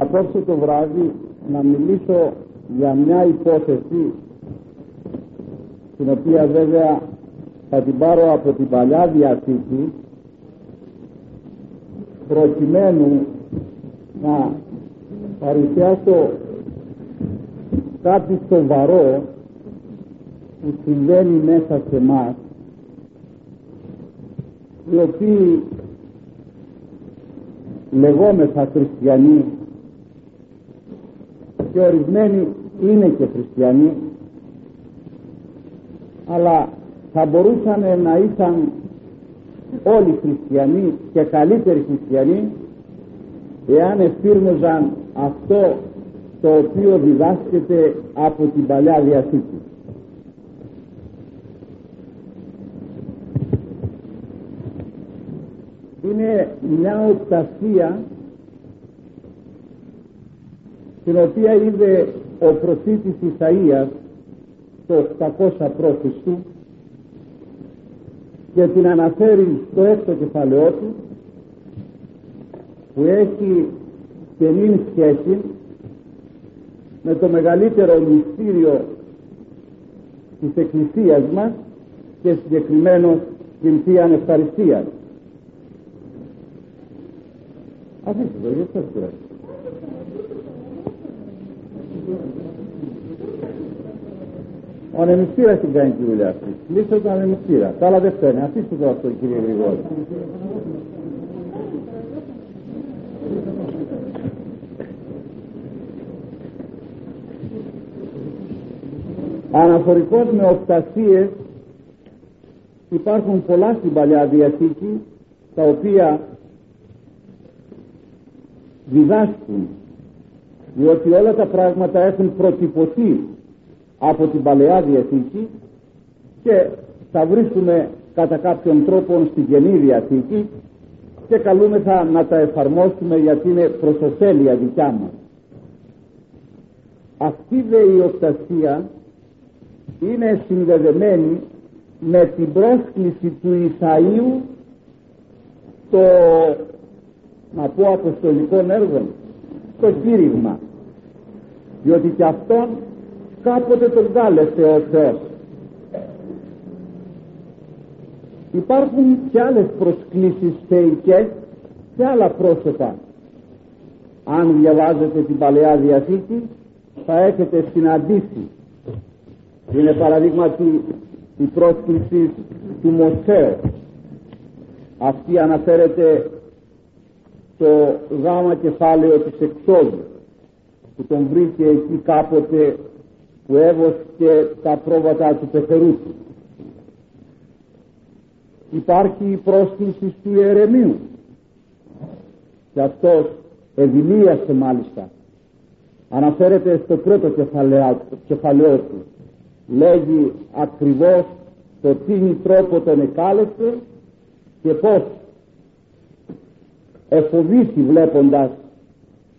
απόψε το βράδυ να μιλήσω για μια υπόθεση την οποία βέβαια θα την πάρω από την Παλιά Διαθήκη προκειμένου να παρουσιάσω κάτι σοβαρό που συμβαίνει μέσα σε μας οι οποίοι λεγόμεθα χριστιανοί και ορισμένοι είναι και χριστιανοί αλλά θα μπορούσαν να ήταν όλοι χριστιανοί και καλύτεροι χριστιανοί εάν εφήρμοζαν αυτό το οποίο διδάσκεται από την Παλιά Διαθήκη. Είναι μια οπτασία την οποία είδε ο προφήτης Ισαΐας το 800 π.Χ. και την αναφέρει στο έκτο κεφαλαιό του που έχει στενή σχέση με το μεγαλύτερο μυστήριο της Εκκλησίας μας και συγκεκριμένο την Θεία Ευχαριστία. Αφήστε το, γιατί σας Ο ανεμιστήρας την κάνει τη δουλειά αυτή. Λύστε τον ανεμιστήρα. Τα άλλα δεν φταίνει. Αφήστε το αυτό κύριε Γρηγόρη. Αναφορικώς με οπτασίες υπάρχουν πολλά στην Παλιά Διαθήκη τα οποία διδάσκουν διότι όλα τα πράγματα έχουν προτυπωθεί από την Παλαιά Διαθήκη και τα βρίσκουμε κατά κάποιον τρόπο στην Καινή Διαθήκη και καλούμεθα να τα εφαρμόσουμε γιατί είναι προς ωφέλεια δικιά μας. Αυτή δε η οπτασία είναι συνδεδεμένη με την πρόσκληση του Ισαΐου το να πω αποστολικό έργο το κήρυγμα διότι και αυτόν κάποτε τον κάλεσε ο Θεός. Υπάρχουν και άλλες προσκλήσεις θεϊκές και άλλα πρόσωπα. Αν διαβάζετε την Παλαιά Διαθήκη θα έχετε συναντήσει είναι παραδείγματι η πρόσκληση του Μωσέου. Αυτή αναφέρεται το γάμα κεφάλαιο της εξόδου που τον βρήκε εκεί κάποτε που έβοσκε τα πρόβατα του πεθερού του υπάρχει η πρόσκληση του Ιερεμίου. Και αυτός ευηλίασε μάλιστα. Αναφέρεται στο πρώτο κεφαλαίο του. Λέγει ακριβώς το τι τρόπο τον εκάλεσε και πως εφοβήσει βλέποντας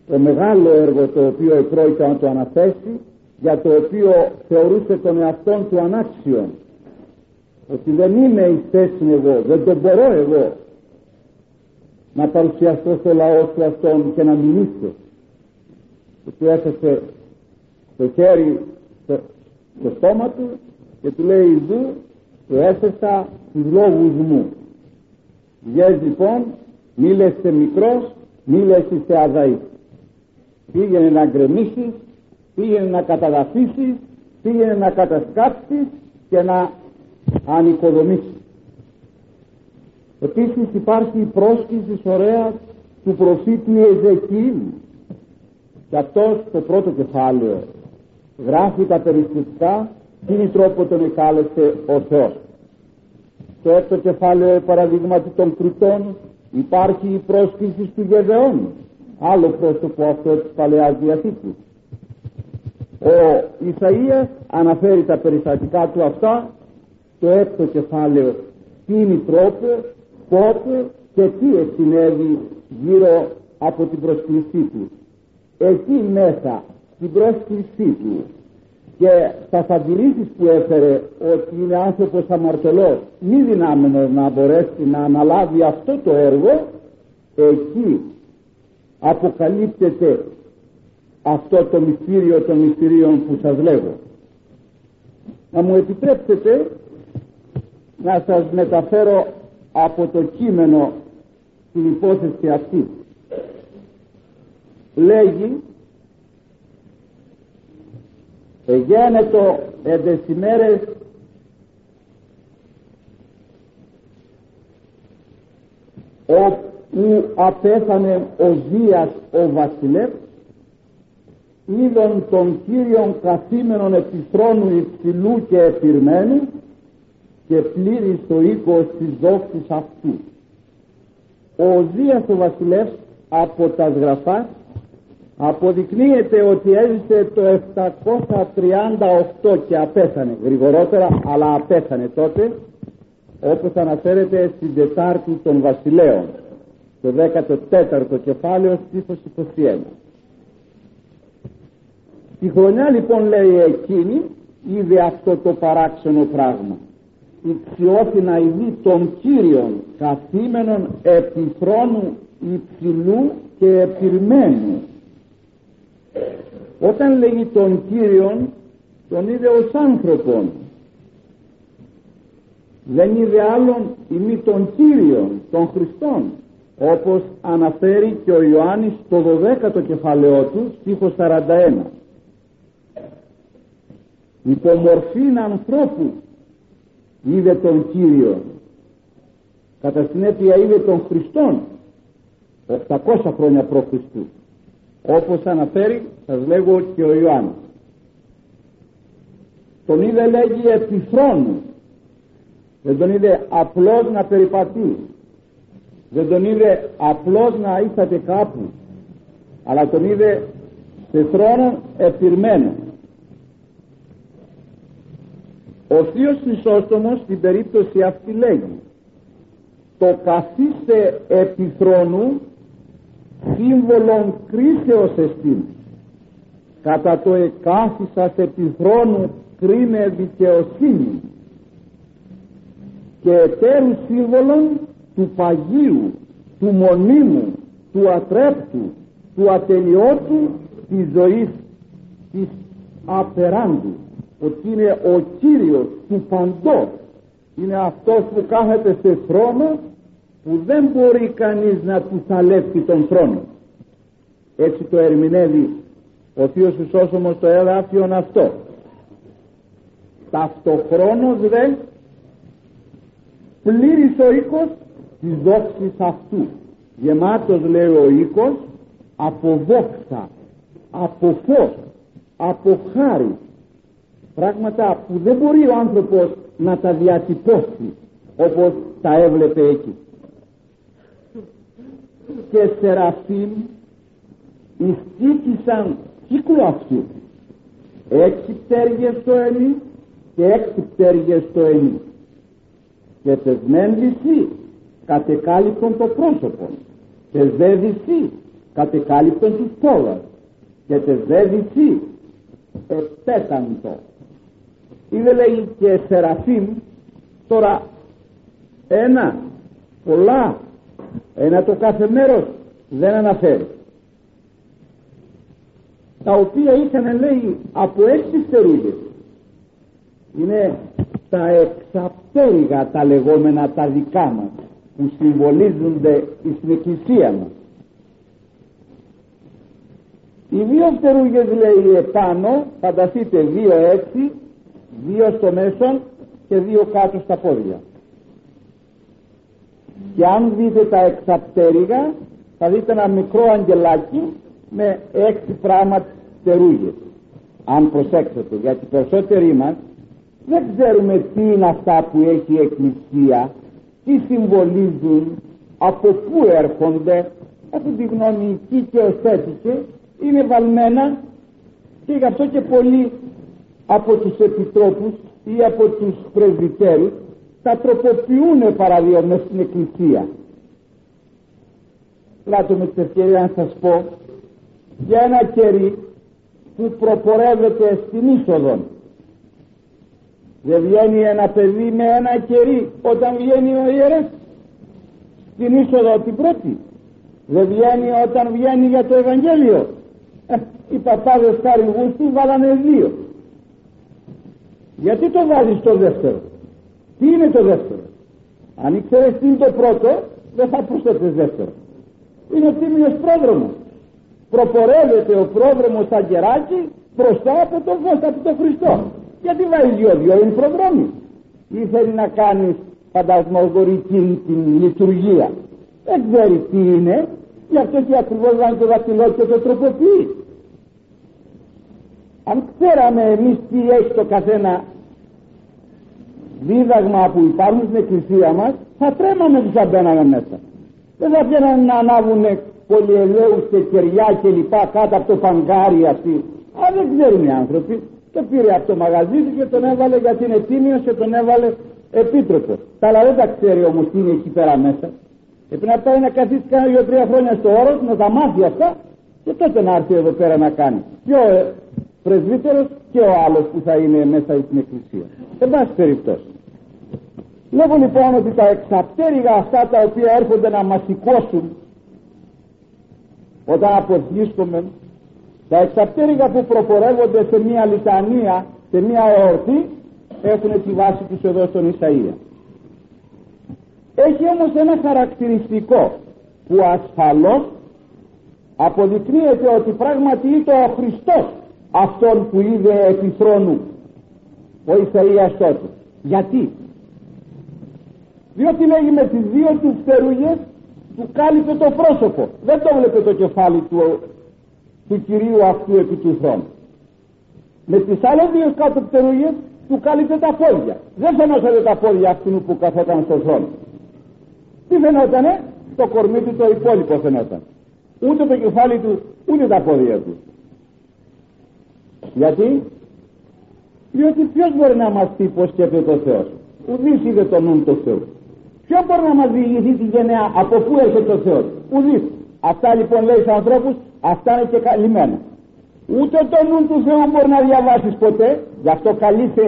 το μεγάλο έργο το οποίο επρόκειται να το αναθέσει για το οποίο θεωρούσε τον εαυτόν του ανάξιον. Ότι δεν είμαι η θέση εγώ δεν τον μπορώ εγώ να παρουσιαστώ στο λαό του αυτόν και να μιλήσω. Και του έθεσε το χέρι στο, στο στόμα του και του λέει Ιδού του έθεσα τους λόγους μου. Βγες λοιπόν μη λες μικρός μη λες είσαι αδαής πήγαινε να γκρεμίσεις πήγαινε να καταδαφίσεις πήγαινε να κατασκάψεις και να ανοικοδομήσεις. Επίσης υπάρχει η πρόσκληση ωραίας του προφήτη Εζεκίου και αυτός το πρώτο κεφάλαιο γράφει τα περιστατικά τι τρόπο τον εκάλεσε ο Θεός. Στο έκτο κεφάλαιο παραδείγματι των κριτών υπάρχει η πρόσκληση του Γεδεών άλλο πρόσωπο αυτός της Παλαιάς Διαθήκης ο Ισαΐας αναφέρει τα περιστατικά του αυτά το έκτο κεφάλαιο. Τι είναι τρόπο πότε και τι συνέβη γύρω από την πρόσκλησή του. Εκεί μέσα στην πρόσκλησή του. Και στα αντιλήσεις που έφερε ότι είναι άνθρωπος αμαρτωλός μη δυνάμενος να μπορέσει να αναλάβει αυτό το έργο εκεί αποκαλύπτεται αυτό το μυστήριο των μυστηρίων που σας λέγω. Να μου επιτρέψετε να σας μεταφέρω από το κείμενο την υπόθεση αυτή. Λέγει εγένετο εντεσημέρες όπου απέθανε ο Δίας ο βασιλεύς είδων των Κύριων καθήμενων επί θρόνου υψηλού και επιρμένου και πλήρη το οίκο της δόξης αυτού. Ο Δίας ο βασιλεύς από τα σγραφά αποδεικνύεται ότι έζησε το 738 και απέθανε γρηγορότερα αλλά απέθανε τότε όπως αναφέρεται στην Τετάρτη των Βασιλέων το 14ο κεφάλαιο στήθος 21 Τη χρονιά λοιπόν λέει εκείνη είδε αυτό το παράξενο πράγμα. Η ειδή των Κύριων καθήμενων επί θρόνου υψηλού και επιρμένου όταν λέγει τον Κύριον τον είδε ως άνθρωπον. Δεν είδε άλλον ημί των Κύριων των Χριστών όπως αναφέρει και ο Ιωάννης το 12ο κεφαλαιό του στίχος 41 υπομορφήν ανθρώπου είδε τον Κύριο. Κατά συνέπεια είδε τον Χριστόν. 800 χρόνια προ Χριστού όπως αναφέρει σας λέγω και ο Ιωάννης. Τον είδε λέγει επιθρόνου δεν τον είδε απλώς να περιπατεί. Δεν τον είδε απλώς να ήρθατε κάπου. Αλλά τον είδε σε θρόνο επιρμένο ο Θείος Χρυσόστομος στην περίπτωση αυτή λέγει το καθίστε επί θρόνου σύμβολον κρίσεως εστίν. Κατά το εκάθισας επί θρόνου κρίνε δικαιοσύνη. Και ετέρου σύμβολον του παγίου του μονίμου του ατρέπτου του ατελειώτου της ζωής της απεράντου ότι είναι ο Κύριος του παντός. Είναι αυτός που κάθεται σε θρόνο που δεν μπορεί κανείς να του θαλεύσει τον θρόνο. Έτσι το ερμηνεύει ο Θείος Χρυσόσωμος το εδάφιον αυτό. Ταυτοχρόνως δε πλήρης ο οίκος της δόξης αυτού. Γεμάτος λέει ο οίκος από δόξα από φως από χάρη πράγματα που δεν μπορεί ο άνθρωπος να τα διατυπώσει όπως τα έβλεπε εκεί. Και σεραφείμ ειστήκησαν κύκλο αυτού. Έξι πτέρυγες στο ενί και έξι πτέρυγες στο ενί. Και τες μεν κατεκάλυπτον το πρόσωπο και δε δυσί κατεκάλυπτον τους πόλας και τες δε δυσί επέταντο είδε λέει και σεραφείμ. Τώρα ένα πολλά. Ένα το κάθε μέρος δεν αναφέρει. Τα οποία είχαν λέει από έξι στερούδες είναι τα εξαπτέρυγα τα λεγόμενα τα δικά μας που συμβολίζονται στην εκκλησία μας. Οι δύο φτερούγες λέει επάνω φανταστείτε δύο έτσι δύο στο μέσο και δύο κάτω στα πόδια. Και αν δείτε τα εξαπτέρυγα θα δείτε ένα μικρό αγγελάκι με έξι πράγματα φτερούγες αν προσέξετε γιατί περισσότεροι μας δεν ξέρουμε τι είναι αυτά που έχει η Εκκλησία τι συμβολίζουν από πού έρχονται. Από τη γνωμική και οθέτηκε είναι βαλμένα και γι' αυτό και πολλοί από τους επιτρόπους ή από τους πρεσβυτέρους τα τροποποιούν παραδείγμα στην εκκλησία. Λάτω με την ευκαιρία να σας πω για ένα κερί που προπορεύεται στην είσοδο δεν βγαίνει ένα παιδί με ένα κερί όταν βγαίνει ο ιερέας. Στην είσοδο την πρώτη. Δεν βγαίνει όταν βγαίνει για το Ευαγγέλιο. Ε, οι παπάδες καρυγούς του βάλανε δύο γιατί το βάζεις το δεύτερο; Τι είναι το δεύτερο; Αν ήξερες τι είναι το πρώτο δεν θα προσθέτεις δεύτερο. Είναι ο τίμιος πρόδρομος. Προπορεύεται ο πρόδρομος σαν κεράκι μπροστά από τον φως από τον Χριστό. Γιατί βάζει δυο δυο είναι προδρόμοι. Ή θέλει να κάνεις φαντασμογορική την λειτουργία. Δεν ξέρεις τι είναι. Γι' αυτό και ακριβώς βάζει το δακτυλό και το τροποποιείς αν ξέραμε εμείς τι έχει το καθένα δίδαγμα που υπάρχουν στην εκκλησία μας θα τρέμαμε που θα μπαίναμε μέσα. Δεν θα πιέναν να ανάβουν πολυελαίους και κεριά και λοιπά κάτω από το παγκάρι αυτοί. Αλλά δεν ξέρουν οι άνθρωποι. Το πήρε από το μαγαζί του και τον έβαλε γιατί είναι τίμιος και τον έβαλε επίτροπος. Τα άλλα δεν τα ξέρει όμως τι είναι εκεί πέρα μέσα. Πρέπει να πάει να καθίσει κάνα δύο-τρία χρόνια στο όρος να τα μάθει αυτά και τότε να έρθει εδώ πέρα να κάνει. Και ο ε, πρεσβύτερος και ο άλλος που θα είναι μέσα στην εκκλησία. Εν πάση περιπτώσει. Βλέπω λοιπόν ότι τα εξαπτέρυγα αυτά τα οποία έρχονται να μας σηκώσουν όταν αποθλίσκουμε τα εξαπτέρυγα που προπορεύονται σε μια λιτανία, σε μια εορτή έχουν τη βάση τους εδώ στον Ισαΐα. Έχει όμως ένα χαρακτηριστικό που ασφαλώς αποδεικνύεται ότι πράγματι ήταν ο Χριστός αυτόν που είδε επί θρόνου ο Ισαΐας τότε. Γιατί; Διότι λέγει με τις δύο τους φτερούγες του κάλυψε το πρόσωπο. Δεν το βλέπε το κεφάλι του, του Κυρίου αυτού επί του θρόνου. Με τις άλλες δύο κάτω φτερούγες του κάλυψε τα πόδια. Δεν φαινόταν τα πόδια αυτού που καθόταν στο θρόνο. Τι φαινότανε, το κορμί του το υπόλοιπο φαινόταν. Ούτε το κεφάλι του, ούτε τα πόδια του. Γιατί, διότι ποιος μπορεί να μας πει πως σκέφτεται ο Θεός; Ουδής είδε το νου του Θεού. Ποιο μπορεί να μας διηγηθεί τη γενναία; Από πού έρχεται ο Θεός; Ουδής. Αυτά λοιπόν λέει στους ανθρώπους, αυτά είναι και καλυμμένα. Ούτε το νου του Θεού μπορεί να διαβάσεις ποτέ, γι' αυτό καλείσαι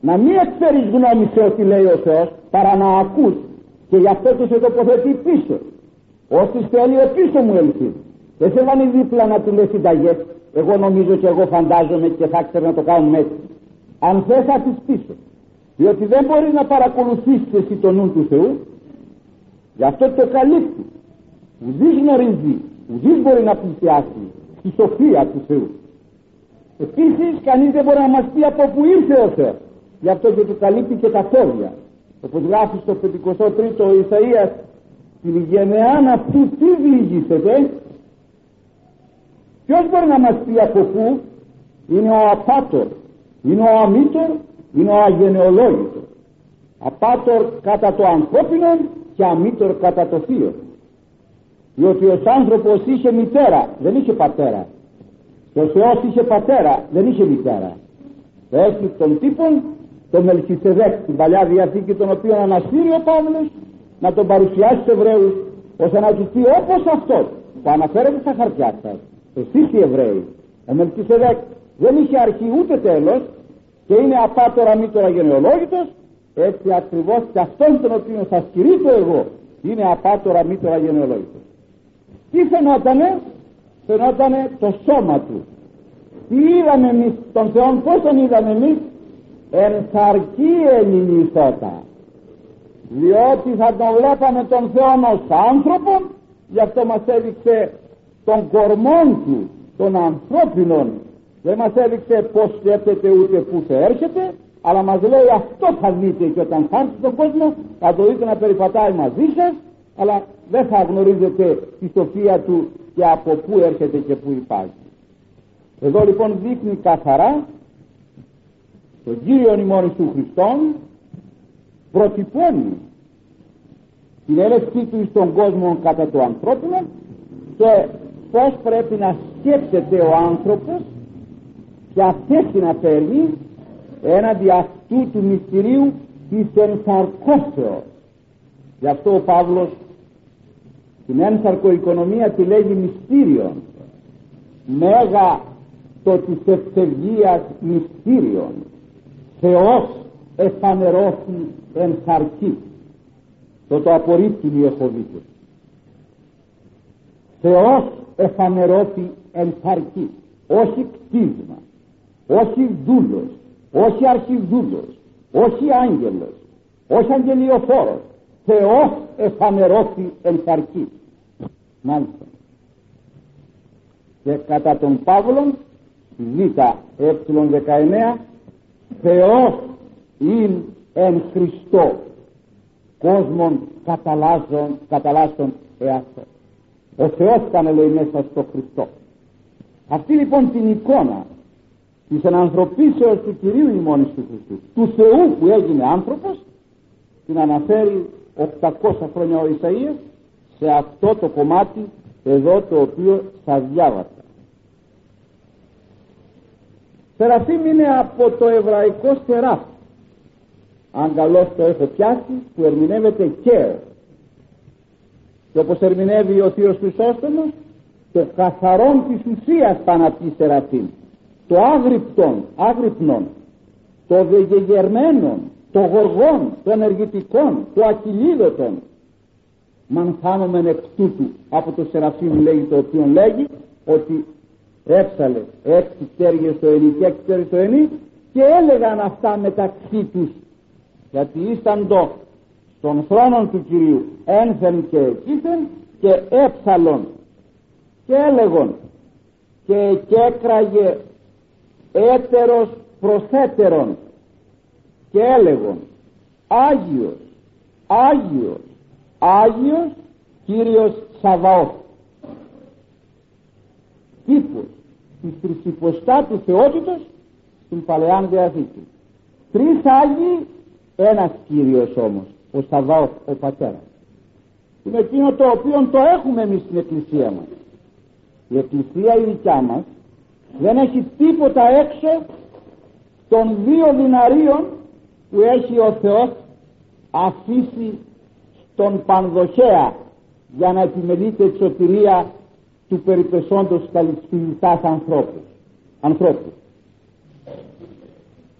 να μην εκφέρεις γνώμη σε ό,τι λέει ο Θεός, παρά να ακούς και γι' αυτό τους σε τοποθετεί πίσω. Όσοι θέλει ο πίσω μου έλθει. Δεν σε βάλει δίπλα να του λέει συνταγές. Εγώ νομίζω και εγώ φαντάζομαι και θα ξέρω να το κάνουμε έτσι. Αν θες θα τις πίσω. Διότι δεν μπορεί να παρακολουθήσει εσύ το νου του Θεού. Γι' αυτό το καλύπτει. Ουδής γνωρίζει, ουδής μπορεί να πλησιάσει τη σοφία του Θεού. Επίσης κανείς δεν μπορεί να μας πει από πού ήρθε ο Θεός. Γι' αυτό και του καλύπτει και τα πόδια όπως γράφει στο 53ο Ισαΐας την γενεάν αυτού τι διηγήσετε ποιος μπορεί να μας πει από πού; Είναι ο απάτορ. Είναι ο αμήτορ είναι ο αγενεολόγητος. Απάτορ κατά το ανθρώπινο και αμήτορ κατά το θείο. Διότι ο άνθρωπος είχε μητέρα δεν είχε πατέρα. Και ο Θεός είχε πατέρα δεν είχε μητέρα. Έχει τον τύπον το Μελχισεδέκ την Παλιά Διαθήκη τον οποίο αναστήρει ο Παύλος να τον παρουσιάσει στους Εβραίους ώστε να τους πει όπως αυτός που αναφέρεται στα χαρτιά σας εσείς οι Εβραίοι. Ο Μελχισεδέκ δεν είχε αρχή ούτε τέλος και είναι απάτορα μήτωρα γενεολόγητος. Έτσι ακριβώς και αυτόν τον οποίο σας κηρύττω εγώ είναι απάτορα μήτωρα γενεολόγητος. Τι φαινότανε; Φαινότανε το σώμα του. Τι είδαμε εμείς τον Θεό πως τον είδαμε εμείς; Εν σαρκή ελληνιστότα διότι θα τον βλέπαμε τον Θεό ως άνθρωπο γι' αυτό μας έδειξε τον κορμόν του των ανθρώπινων. Δεν μας έδειξε πως σκέφτεται ούτε που θα έρχεται αλλά μας λέει αυτό θα δείτε και όταν θα έρθει στον κόσμο θα το δείτε να περιπατάει μαζί σας αλλά δεν θα γνωρίζετε τη σοφία του και από πού έρχεται και πού υπάρχει. Εδώ λοιπόν δείχνει καθαρά τον Κύριο ημών του Χριστόν προτυπώνει την έλευσή του στον κόσμο κατά το ανθρώπινο και πως πρέπει να σκέφτεται ο άνθρωπος και αυτές να παίρνει έναντι αυτού του μυστηρίου της ενσαρκώσεως. Γι' αυτό ο Παύλος την ένσαρκο τη λέγει μυστήριον μέγα το της ευσεβγίας μυστήριον Θεός εφανερώθη εν χαρκή το το απορρίπτουν οι Θεός εφανερώθη εν σαρκή όχι κτίσμα όχι δούλος όχι αρχιδούλος όχι άγγελος όχι αγγελιοφόρος. Θεός εφανερώθη εν σαρκή μάλιστα. Και κατά τον Παύλον Β ε19 Θεός ειν εν Χριστώ. Κόσμων καταλάζων, καταλάζων εαυτό. Ο Θεός ήταν λέει μέσα στο Χριστό. Αυτή λοιπόν την εικόνα της ενανθρωπίσεως του Κυρίου ημώνης του Χριστού, του Θεού που έγινε άνθρωπος, την αναφέρει 800 χρόνια ο Ισαΐας σε αυτό το κομμάτι εδώ το οποίο σας διάβασα. Σεραφείμ είναι από το εβραϊκό σεράφ αν καλώς το έχω πιάσει που ερμηνεύεται και και όπως ερμηνεύει ο Θείος Χρυσόστομος το καθαρόν της ουσίας παναπή σεραφείμ το άγρυπτον, άγρυπνον το δεγεγερμένον το γοργόν, το ενεργητικών το ακυλίδωτον μανθάνομεν εκ τούτου από το σεραφείμ λέει το οποίο λέγει ότι έψαλε έξι πτέρυγες στο ενί και έξι πτέρυγες στο ενί και έλεγαν αυτά μεταξύ τους γιατί ήσταν το στον θρόνο του Κυρίου ένθεν και εκείθεν και έψαλον και έλεγον και έκραγε έτερος προσέτερον και έλεγον Άγιος Άγιος Άγιος Κύριος Σαβαώθ τύπος της τρισυποστάτου θεότητος στην Παλαιά Διαθήκη τρεις Άγιοι ένας Κύριος όμως ο Σαββάος ο Πατέρας είναι εκείνο το οποίο το έχουμε εμείς στην Εκκλησία μας η Εκκλησία η δικιά μας δεν έχει τίποτα έξω των δύο δυναρίων που έχει ο Θεός αφήσει στον Πανδοχέα για να επιμελείται η σωτηρία του περιπεσόντος καλυφθητάς ανθρώπους. ανθρώπους.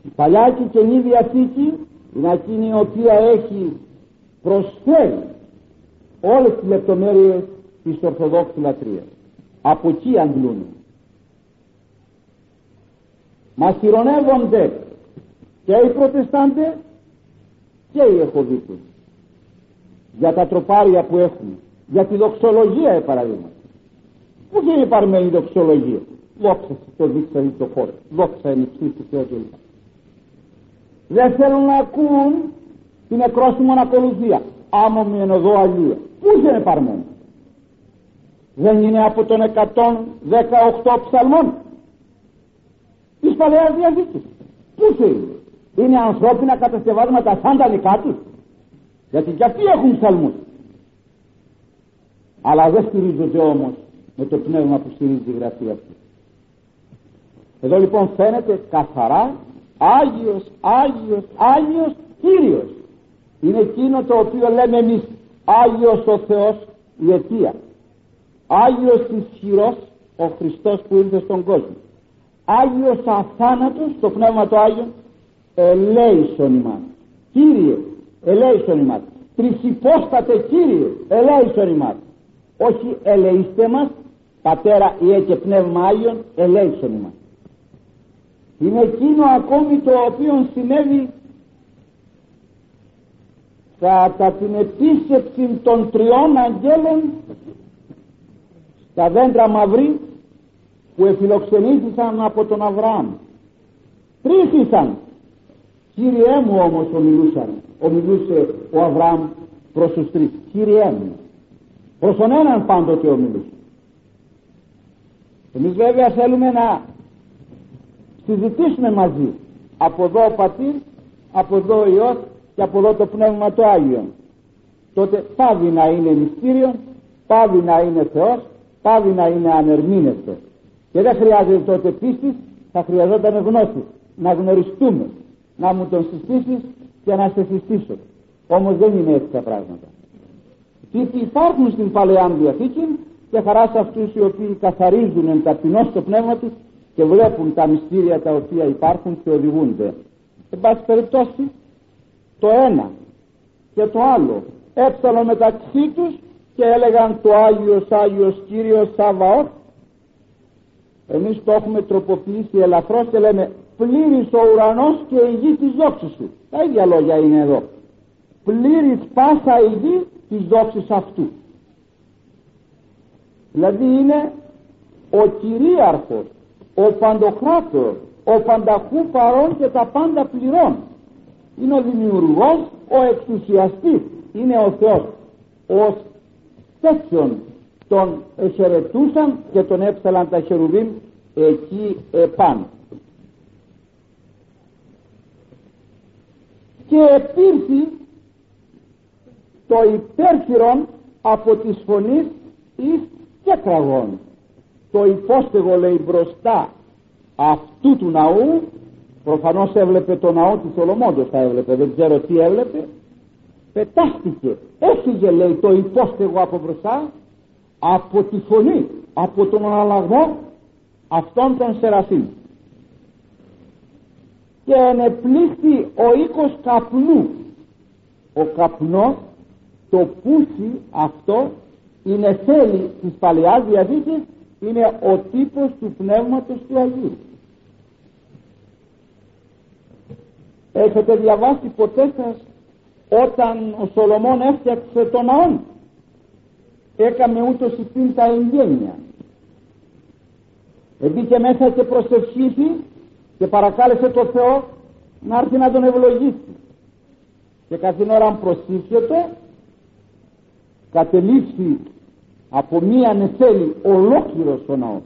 Η Παλιά και Καινή Διαθήκη είναι εκείνη η οποία έχει προσφέρει όλες τις λεπτομέρειες της Ορθοδόξου λατρείας. Από εκεί αντλούν. Μα χειρονεύονται και οι Προτεστάντες και οι Εχωβίτες για τα τροπάρια που έχουν, για τη δοξολογία παραδείγμα. Πού είναι παρμένη δοξολογία; Δόξα το δείξα το χώρο. Δόξα είναι ψήφι Θεό κλπ δεν θέλουν να ακούν την εκρόσιμον ακολουθία άμμο εδώ αλλία πού είναι παρμένο δεν είναι από τον 118 ψαλμών της Παλαιάς Διαθήκης. Πού είναι; Είναι ανθρώπινα κατασκευάσματα σαν τα δικά τους. Γιατί και αυτοί έχουν ψαλμούς. Αλλά δεν στηρίζονται όμως με το πνεύμα που στηρίζει η γραφή αυτή. Εδώ λοιπόν φαίνεται καθαρά Άγιος, Άγιος, Άγιος Κύριος. Είναι εκείνο το οποίο λέμε εμείς Άγιος ο Θεός η αιτία. Άγιος ισχυρός ο Χριστός που ήρθε στον κόσμο. Άγιος αθάνατος το Πνεύμα το Άγιο ελέησον ημάς. Κύριε ελέησον ημάς. Τρισυπόστατε Κύριε ελέησον ημάς. Όχι ελεήστε μας Πατέρα Ιε και Πνεύμα Άγιον ελέησον ημάς είναι εκείνο ακόμη το οποίο συνέβη κατά την επίσκεψη των τριών αγγέλων στα δέντρα μαυρί που εφιλοξενήθησαν από τον Αβραάμ. Τρεις ήσαν. Κύριέ μου όμως ομιλούσαν. Ομιλούσε ο Αβραάμ προς τους τρεις. Κύριέ μου. Προς τον έναν πάντοτε ομιλούσε. Εμείς βέβαια θέλουμε να συζητήσουμε μαζί. Από εδώ ο Πατήρ από εδώ ο Υιός και από εδώ το Πνεύμα το Άγιο τότε πάβει να είναι μυστήριο πάβει να είναι Θεός πάβει να είναι ανερμήνευτος. Και δεν χρειάζεται τότε πίστης θα χρειαζόταν γνώση. Να γνωριστούμε να μου τον συστήσεις και να σε συστήσω. Όμως δεν είναι έτσι τα πράγματα. Τύποι υπάρχουν στην Παλαιά Διαθήκη και χαράς σε αυτούς οι οποίοι καθαρίζουν εν ταπεινώς το πνεύμα τους και βλέπουν τα μυστήρια τα οποία υπάρχουν και οδηγούνται. Εν πάση περιπτώσει το ένα και το άλλο έψαλο μεταξύ τους και έλεγαν το Άγιος Άγιος Κύριος Σαβαώθ εμείς το έχουμε τροποποιήσει ελαφρώς και λέμε πλήρης ο ουρανός και η γη της δόξης του τα ίδια λόγια είναι εδώ. Πλήρης πάσα η γη της δόξης αυτού δηλαδή είναι ο κυρίαρχος ο παντοκράτορ ο πανταχού παρών και τα πάντα πληρών. Είναι ο δημιουργός ο εξουσιαστής είναι ο Θεός. Ως τέτοιον τον εσαιρετούσαν και τον έψαλαν τα χερουβίμ εκεί επάνω. Και επήρθη το υπέρχυρον από τις φωνής εις και κραγών το υπόστεγο λέει μπροστά αυτού του ναού προφανώς έβλεπε το ναό του Σολομόντος θα έβλεπε δεν ξέρω τι έβλεπε πετάστηκε έφυγε λέει το υπόστεγο από μπροστά από τη φωνή από τον αναλλαγμό αυτών των σεραφείμ και ενεπλήσθη ο οίκος καπνού. Ο καπνός το πούσι αυτό είναι θέλει της Παλαιάς Διαθήκης είναι ο τύπος του Πνεύματος του Αγίου. Έχετε διαβάσει ποτέ σας όταν ο Σολομών έφτιαξε τον ναό έκαμε ούτως υπήν τα εγγένεια. Εμπήκε μέσα και προσευχήθη και παρακάλεσε το Θεό να έρθει να τον ευλογήσει. Και κάθε ώρα προσήφιεται κατελήφθη από μία νεφέλη ολόκληρος ο ναός.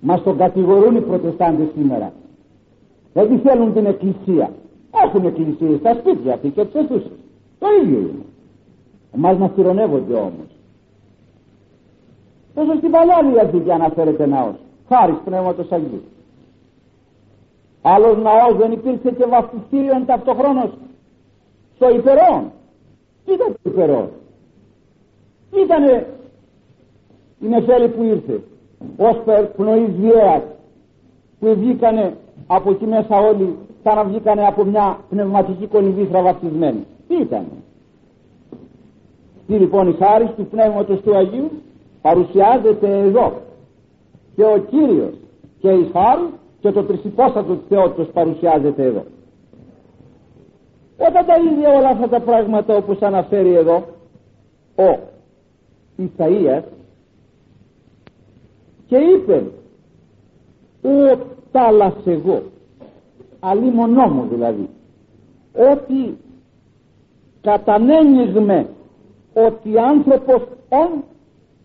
Μας τον κατηγορούν οι προτεστάντες σήμερα. Δεν θέλουν την εκκλησία. Έχουν εκκλησίες στα σπίτια αυτή και τις το ίδιο είναι. Εμάς μας τυρονεύονται όμως. Τόσο στην Παλιά Διαθήκη αναφέρεται ναός. Χάρη Πνεύματος Αγίου. Άλλος ναός δεν υπήρξε και βαφτιστήριον ταυτοχρόνως. Στο υπερόν. Τι ήταν το υπερόν; Τι ήταν η νεφέλη που ήρθε ως πνοής βιέας που βγήκανε από εκεί μέσα όλοι σαν να βγήκανε από μια πνευματική κολυβήθρα βαφτισμένη τι ήταν τι λοιπόν η χάρη του Πνεύματος του Αγίου παρουσιάζεται εδώ. Και ο Κύριος και η χάρη και το τρισυπόστατος της Θεότητας παρουσιάζεται εδώ. Όταν τα ίδια όλα αυτά τα πράγματα όπως αναφέρει εδώ ο Ισαΐας και είπε ο τάλας εγώ αλίμονό μου δηλαδή ότι κατανέμιγμε ότι άνθρωπος όν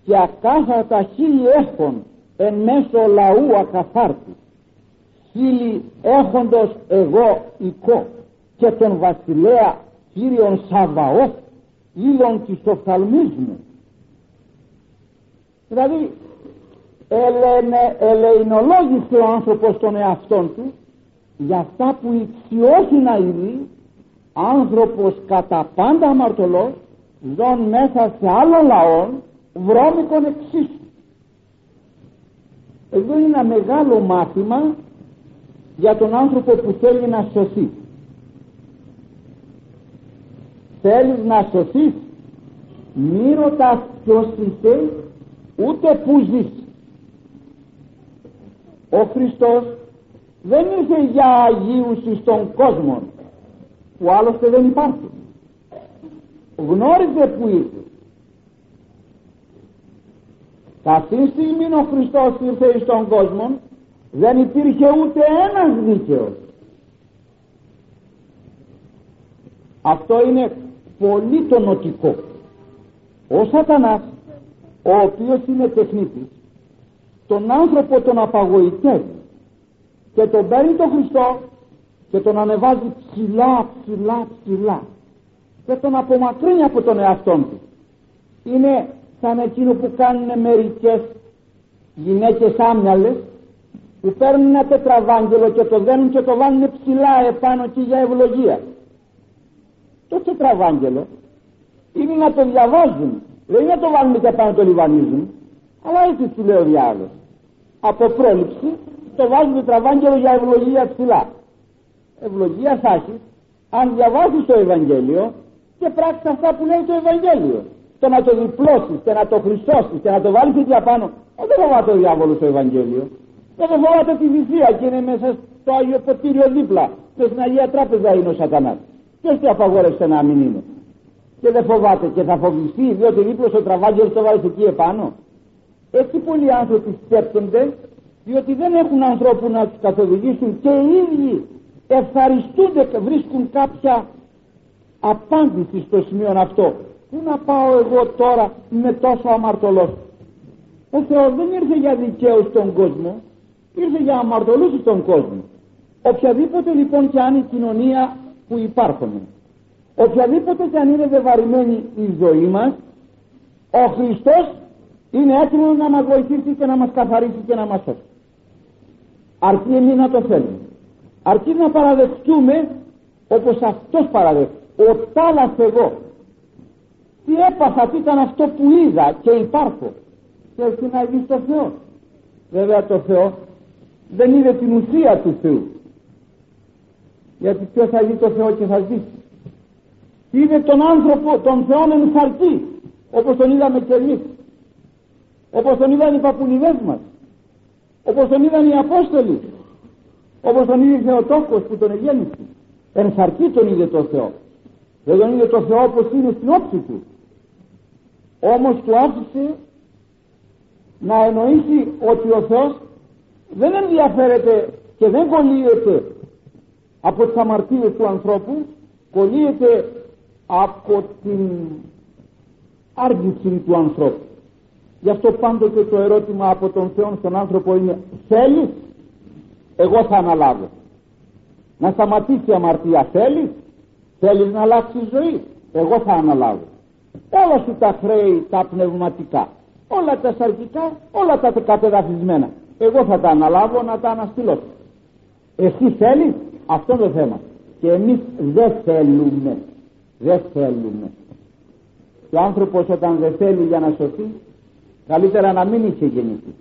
και ακάθαρτα χίλι έχουν εν μέσω λαού ακαθάρτη. Χίλι έχοντος εγώ οικό και τον βασιλέα Κύριον Σαβαώθ ήλον της οφθαλμής δηλαδή ελενε, ελεηνολόγησε ο άνθρωπος τον εαυτόν του για αυτά που ηξιώσει να είναι άνθρωπος κατά πάντα αμαρτωλός ζών μέσα σε άλλο λαό βρώμικον εξίσου. Εδώ είναι ένα μεγάλο μάθημα για τον άνθρωπο που θέλει να σωθεί. Θέλεις να σωθείς μη ρωτάς ποιος είσαι ούτε που ζεις ο Χριστός δεν ήρθε για Αγίους στον κόσμο που άλλωστε δεν υπάρχει. Γνώριζε που ήρθε αυτή τη στιγμή ο Χριστός ήρθε στον κόσμο δεν υπήρχε ούτε ένας δίκαιος. Αυτό είναι πολύ τονοτικό ο σατανάς ο οποίος είναι τεχνίτης. Τον άνθρωπο τον απαγοητεύει και τον παίρνει τον Χριστό και τον ανεβάζει ψηλά ψηλά ψηλά και τον απομακρύνει από τον εαυτό του. Είναι σαν εκείνο που κάνουν μερικές γυναίκες άμυαλες που παίρνουν ένα τετραβάγγελο και το δένουν και το βάλουν ψηλά επάνω εκεί για ευλογία. Το τετραβάγγελο είναι να το διαβάζουν δεν είναι να το βάλουν και πάνω το λιβανίζουν αλλά έτσι τους λέει ο διάλογος από πρόληψη το βάζουν τετραβάγγελο για ευλογία ψηλά ευλογία θα έχει αν διαβάζεις το Ευαγγέλιο και πράξεις αυτά που λέει το Ευαγγέλιο. Το να το διπλώσεις και να το χρυσώσεις και να το βάλεις εκεί απάνω. Ε, δεν φοβάται ο διάβολος το Ευαγγέλιο. Δεν φοβάται τη θυσία και είναι μέσα στο Άγιο Ποτήριο δίπλα. Και στην Αγία Τράπεζα είναι ο Σατανάς. Ποιο τι απαγόρευσε να μην είναι. Και δεν φοβάται και θα φοβηθεί διότι δίπλα στο τραβάκι το βάλει εκεί επάνω. Έτσι πολλοί άνθρωποι σκέπτονται διότι δεν έχουν ανθρώπου να τους καθοδηγήσουν και οι ίδιοι ευχαριστούνται και βρίσκουν κάποια απάντηση στο σημείο αυτό. Πού να πάω εγώ τώρα με τόσο αμαρτωλός; Ο Θεός δεν ήρθε για δικαίους στον κόσμο, ήρθε για αμαρτωλούς στον κόσμο. Οποιαδήποτε λοιπόν και αν η κοινωνία που υπάρχουν, οποιαδήποτε και αν είναι βεβαρημένη η ζωή μας, ο Χριστός είναι έτοιμος να μας βοηθήσει και να μας καθαρίσει και να μας σώσει. Αρκεί εμείς να το θέλουμε. Αρκεί να παραδεχτούμε όπως αυτός παραδέχτηκε. Ο τάλας εγώ. Τι έπαθα, τι ήταν αυτό που είδα και υπάρχω. Και έτσι να δει το Θεό. Βέβαια το Θεό δεν είδε την ουσία του Θεού. Γιατί ποιος θα δει το Θεό και θα ζήσει; Είδε τον άνθρωπο, τον Θεό εν χαρτί, όπως τον είδαμε και εμείς. Όπως τον είδαν οι παπουλιδές μας. Όπως τον είδαν οι Απόστολοι. Όπως τον είδε ο Θεοτόκος που τον εγέννησε. Εν χαρτί τον είδε το Θεό. Δεν τον είδε το Θεό όπως είναι στην όψη του. Όμως του άφησε να εννοήσει ότι ο Θεός δεν ενδιαφέρεται και δεν κολλείεται από τις αμαρτίες του ανθρώπου κολλείεται από την άργηση του ανθρώπου. Γι' αυτό πάντοτε το ερώτημα από τον Θεό στον άνθρωπο είναι θέλεις; Εγώ θα αναλάβω. Να σταματήσει η αμαρτία θέλεις; Θέλεις να αλλάξει η ζωή; Εγώ θα αναλάβω. Όλα σου τα χρέη τα πνευματικά. Όλα τα σαρκικά όλα τα κατεδαφισμένα. Εγώ θα τα αναλάβω να τα αναστηλώσω εσύ θέλεις; Αυτό το θέμα. Και εμείς δεν θέλουμε δεν θέλουμε. Και ο άνθρωπος όταν δεν θέλει για να σωθεί καλύτερα να μην είχε γεννηθεί.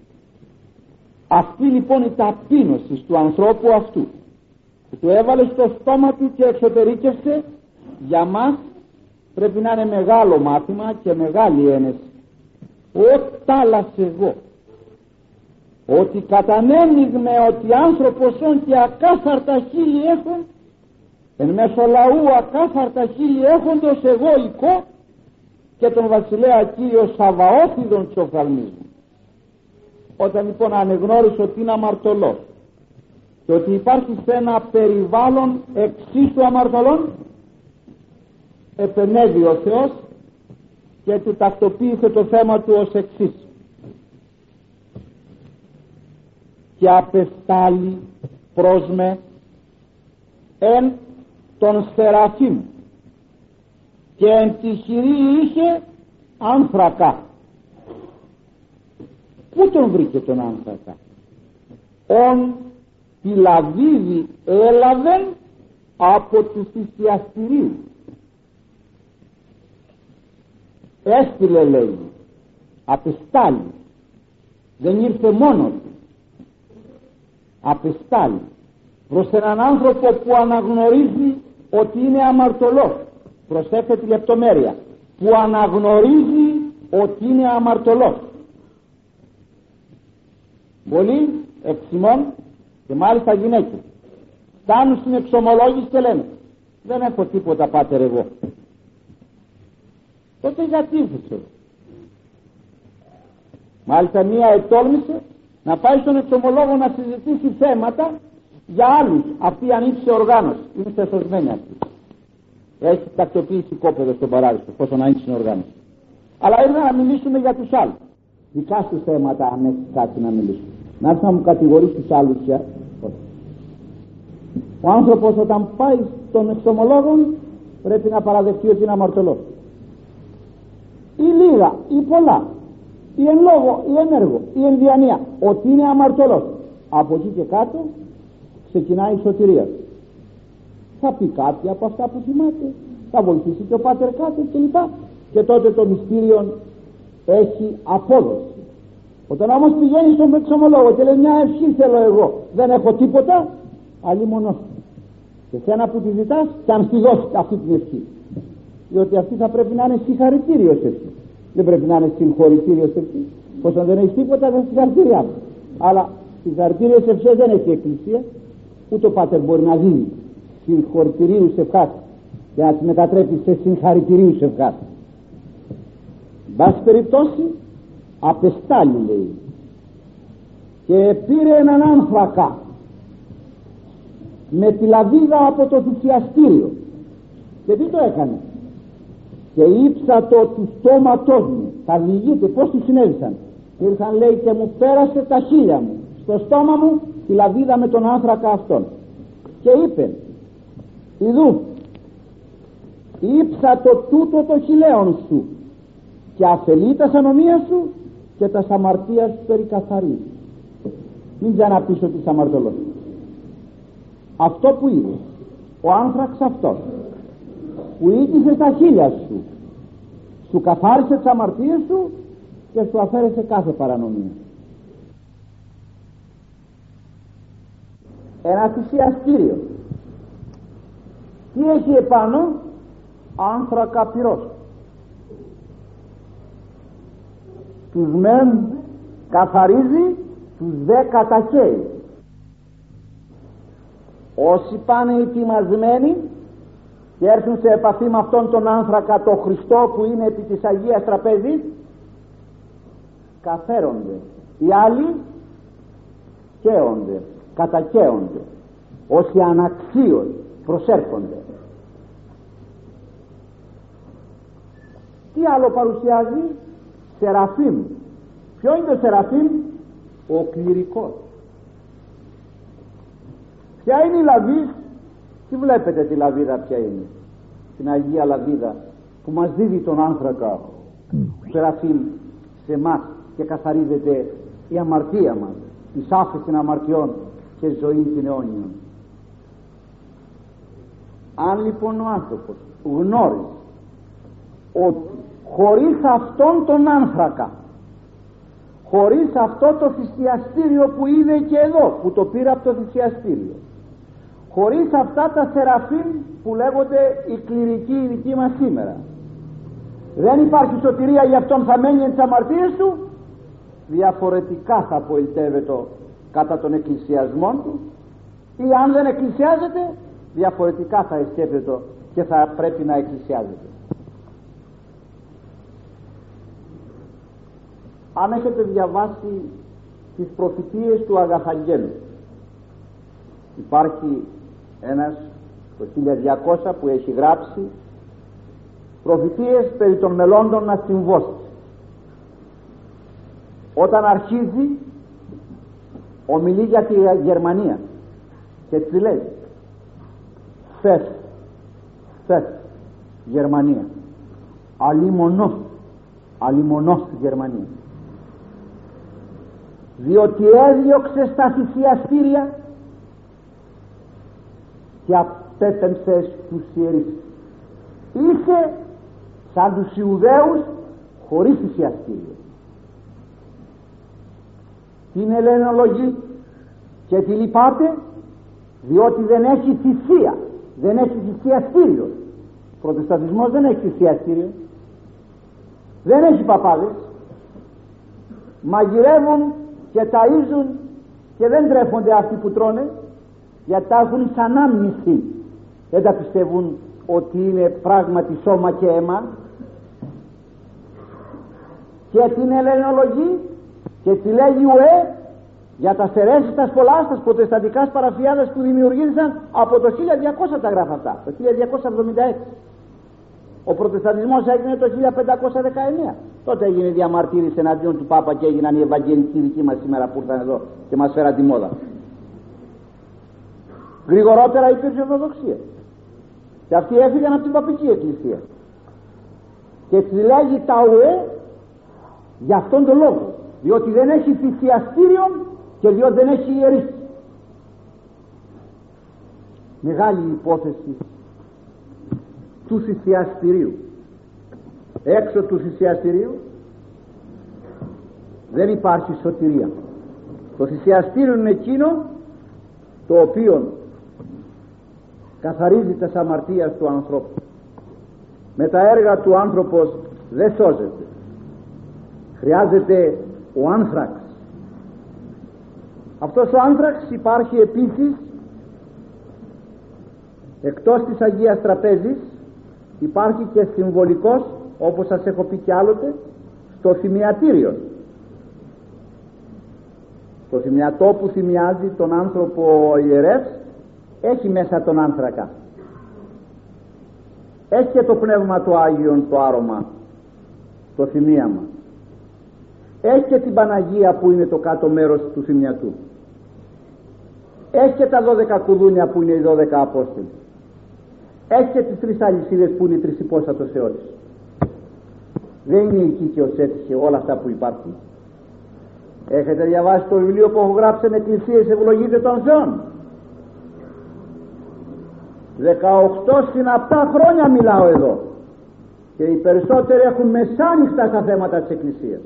Αυτή λοιπόν η ταπείνωση του ανθρώπου αυτού που του έβαλε στο στόμα του και εξωτερήκευσε για μας πρέπει να είναι μεγάλο μάθημα και μεγάλη ένεση. Ο εγώ ότι κατανέμιγμε ότι άνθρωπος όν και ακάθαρτα χείλη έχουν εν μέσω λαού ακάθαρτα χείλη έχοντος εγώ οικό και τον βασιλέα Κύριο Σαβαώθιδον της οφθαλμής όταν λοιπόν ανεγνώρισε ότι είναι αμαρτωλός και ότι υπάρχει σε ένα περιβάλλον εξίσου αμαρτωλών επενέβη ο Θεός και του τακτοποίησε το θέμα του ως εξής. Και απεστάλλει προς με εν τον Σεραφείμ και εν τη χειρή είχε άνθρακα. Πού τον βρήκε τον άνθρακα; Ον τη λαβίδη έλαβεν από τους θυσιαστηρίους. Έστειλε λέει απεστάλλει δεν ήρθε μόνος του. Απεστάλλει προς έναν άνθρωπο που αναγνωρίζει ότι είναι αμαρτωλός. Προσέξτε τη λεπτομέρεια. Που αναγνωρίζει ότι είναι αμαρτωλός. Πολλοί εξημών και μάλιστα γυναίκες. Φτάνουν στην εξομολόγηση και λένε δεν έχω τίποτα πάτερ εγώ τότε γιατί είσαι μάλιστα μία ετόλμησε να πάει στον εξομολόγο να συζητήσει θέματα για άλλους αυτή η ανήψη οργάνωση είναι θεσοσμένη αυτή. Έχεις τακτοποιήσει κόπεδο στον παράδεισο πόσο να ανοίξει οργάνωση. Αλλά ήρθα να μιλήσουμε για τους άλλους. Δικά σου θέματα αν έχεις κάτι να μιλήσουμε. Να έρθει να μου κατηγορήσει τους άλλους πια ο άνθρωπος όταν πάει στον εξομολόγο πρέπει να παραδεχτεί ότι είναι αμαρτωλός. Ή λίγα ή πολλά ή εν λόγω ή εν έργο ή εν διανία ότι είναι αμαρτωλός. Από εκεί και κάτω ξεκινάει η σωτηρία θα πει κάτι από αυτά που θυμάται θα βοηθήσει και ο πάτερ κάτω κλπ και τότε το μυστήριο έχει απόδοση. Όταν όμως πηγαίνει στον εξομολόγο και λέει μια ευχή θέλω εγώ δεν έχω τίποτα αλλή μονός και σένα που τη ζητάς και αν στη δώσεις αυτή την ευχή. Διότι αυτή θα πρέπει να είναι συγχαρητήριος ευχή. Δεν πρέπει να είναι συγχωρητήριος ευχή. Πως δεν έχεις τίποτα δεν συγχαρητήριά του αλλά συγχαρητήριος ευχές δεν έχει εκκλησία ούτε ο Πάτερ μπορεί να δίνει συγχωρητηρίου ευχάς και να τη μετατρέπει σε συγχαρητηρίου ευχάς Μπας περιπτώσει απεστάλλει λέει και πήρε έναν άνθρακα με τη λαβίδα από το θυσιαστήριο. Και τι το έκανε; Και ύψατο του στόματός μου. Θα διηγείτε πως του συνέβησαν. Ήρθαν λέει και μου πέρασε τα χείλια μου. Στο στόμα μου τη λαβίδα με τον άνθρακα αυτόν. Και είπε Ιδού ύψατο τούτο το χιλέον σου και αφελεί τα σανομία σου και τα σαμαρτία σου περικαθαρίζει μην ξαναπείς ότι αμαρτωλός αυτό που είδε ο άνθραξ αυτός που ήτησε στα χείλια σου σου καθάρισε τις αμαρτίες σου και σου αφαίρεσε κάθε παρανομία ένα θυσιαστήριο. Τι έχει επάνω; Άνθρακα πυρός. Τους μεν καθαρίζει τους δε κατακαίει όσοι πάνε ετοιμασμένοι και έρθουν σε επαφή με αυτόν τον άνθρακα το Χριστό που είναι επί της Αγίας Τραπέζης καθαίρονται οι άλλοι καίονται κατακαίονται όσοι αναξίοι προσέρχονται. Τι άλλο παρουσιάζει; Σεραφείμ. Ποιο είναι το Σεραφείμ; Ο κληρικός. Ποια είναι η λαβή τι βλέπετε τη λαβίδα ποια είναι; Την Αγία Λαβίδα που μας δίδει τον άνθρακα. Σεραφείμ σε εμάς και καθαρίζεται η αμαρτία μας η σάφη των αμαρτιών και ζωή την αιώνια. Αν λοιπόν ο άνθρωπος γνώριζε ότι χωρίς αυτόν τον άνθρακα χωρίς αυτό το θυσιαστήριο που είδε και εδώ που το πήρα από το θυσιαστήριο χωρίς αυτά τα σεραφείμ που λέγονται η κληρική η δική μας σήμερα δεν υπάρχει σωτηρία για αυτόν θα μένει τις αμαρτίες του διαφορετικά θα απολυτεύεται κατά τον εκκλησιασμό του ή αν δεν εκκλησιάζεται διαφορετικά θα εσκέπτεται και θα πρέπει να εκκλησιάζεται. Αν έχετε διαβάσει τις προφητείες του Αγαθαγγέλου υπάρχει ένας το 1200 που έχει γράψει προφητείες περί των μελώντων να συμβώσει όταν αρχίζει ομιλεί για τη Γερμανία. Και τι λέει θες θες Γερμανία. Αλίμονος αλίμονος Γερμανία διότι έδιωξε στα θυσιαστήρια και απέτεμψε στους ιερείς. Είσαι σαν τους Ιουδαίους χωρίς θυσιαστήριο την ελενολογή και τη λυπάτε διότι δεν έχει θυσία. Δεν έχει θυσιαστήριο ο προτεσταντισμός δεν έχει θυσιαστήριο δεν έχει παπάδες. Μαγειρεύουν και ταΐζουν και δεν τρέφονται αυτοί που τρώνε γιατί τα έχουν σαν άμνηση. Δεν τα πιστεύουν ότι είναι πράγματι σώμα και αίμα. Και την ελληνολογή και τη λέγει ουέ για τα στερέσεις τα πολλά στα προτεσταντικά παραφιάδες που δημιουργήθηκαν από το 1200 τα γράφα αυτά το 1276 ο προτεσταντισμός έγινε το 1519 τότε έγινε διαμαρτύρηση εναντίον του Πάπα και έγιναν οι Ευαγγελικοί δικοί μας σήμερα που ήρθαν εδώ και μας φέραν τη μόδα. Γρηγορότερα υπήρξε ορθοδοξία. Και αυτοί έφυγαν από την παπική εκκλησία. Και τη λέγει τα ΟΕ για αυτόν τον λόγο διότι δεν έχει θυσιαστήριο και διότι δεν έχει ιερή. Μεγάλη υπόθεση του θυσιαστηρίου. Έξω του θυσιαστηρίου δεν υπάρχει σωτηρία. Το θυσιαστήριο είναι εκείνο το οποίο καθαρίζει τα αμαρτίας του ανθρώπου. Με τα έργα του άνθρωπος δεν σώζεται. Χρειάζεται ο άνθραξ αυτός ο άνθραξ υπάρχει επίσης εκτός της Αγίας Τραπέζης υπάρχει και συμβολικός όπως σας έχω πει κι άλλοτε στο θυμιατήριο. Το θυμιατό που θυμιάζει τον άνθρωπο ιερεύς έχει μέσα τον άνθρακα. Έχει και το πνεύμα του Άγιον το άρωμα το θυμίαμα έχει και την Παναγία που είναι το κάτω μέρος του θυμιατού. Έχει και τα 12 κουδούνια που είναι οι 12 Απόστολοι. Έχει και τις τρεις αλυσίδες που είναι οι τρεις υπόστατος αιώνες δεν είναι εκεί και ως έτσι όλα αυτά που υπάρχουν. Έχετε διαβάσει το βιβλίο που έχω γράψει με εκκλησίες ευλογείτε των Θεών 18 συναπτά χρόνια μιλάω εδώ. Και οι περισσότεροι έχουν μεσάνυχτα στα θέματα της Εκκλησίας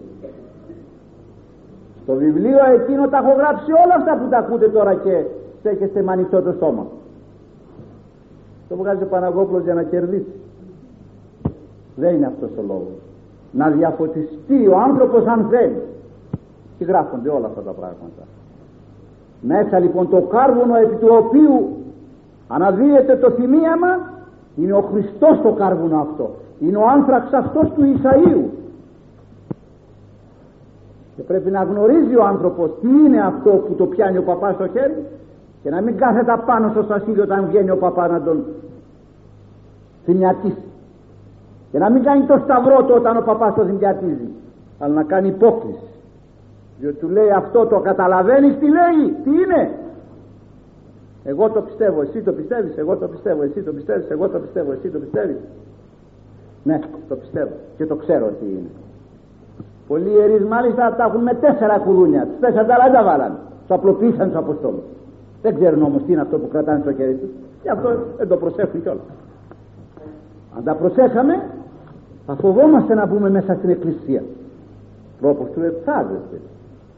στο βιβλίο εκείνο τα έχω γράψει όλα αυτά που τα ακούτε τώρα και στέκεστε με ανοιχτό το στόμα. Το βγάζει ο Παναγόπουλος για να κερδίσει. Δεν είναι αυτός ο λόγος. Να διαφωτιστεί ο άνθρωπος αν θέλει. Και γράφονται όλα αυτά τα πράγματα. Μέσα λοιπόν το κάρβουνο επί του οποίου αναδύεται το θυμίαμα είναι ο Χριστός το κάρβουνο αυτό. Είναι ο άνθραξ αυτός του Ισαΐου και πρέπει να γνωρίζει ο άνθρωπος τι είναι αυτό που το πιάνει ο παπάς στο χέρι και να μην κάθεται πάνω στο σασίδι όταν βγαίνει ο παπάς να τον θυμιατίσει και να μην κάνει το σταυρό του όταν ο παπάς το θυμιατίζει αλλά να κάνει υπόκληση διότι του λέει αυτό το καταλαβαίνεις τι λέει τι είναι. Εγώ το πιστεύω εσύ το πιστεύεις εγώ το πιστεύω εσύ το πιστεύεις εγώ το πιστεύω εσύ το πιστεύεις. Ναι το πιστεύω και το ξέρω τι είναι πολλοί ιερείς μάλιστα τα έχουν με τέσσερα κουδούνια τους. Τέσσερα αλλά δεν βάλαν τους απλοποίησαν τους Αποστόλους. Δεν ξέρουν όμως τι είναι αυτό που κρατάνε στο χέρι τους. Και αυτό δεν το προσέχουν κιόλας. Αν τα προσέχαμε θα φοβόμαστε να μπούμε μέσα στην εκκλησία. Τρόπος του εξάζεται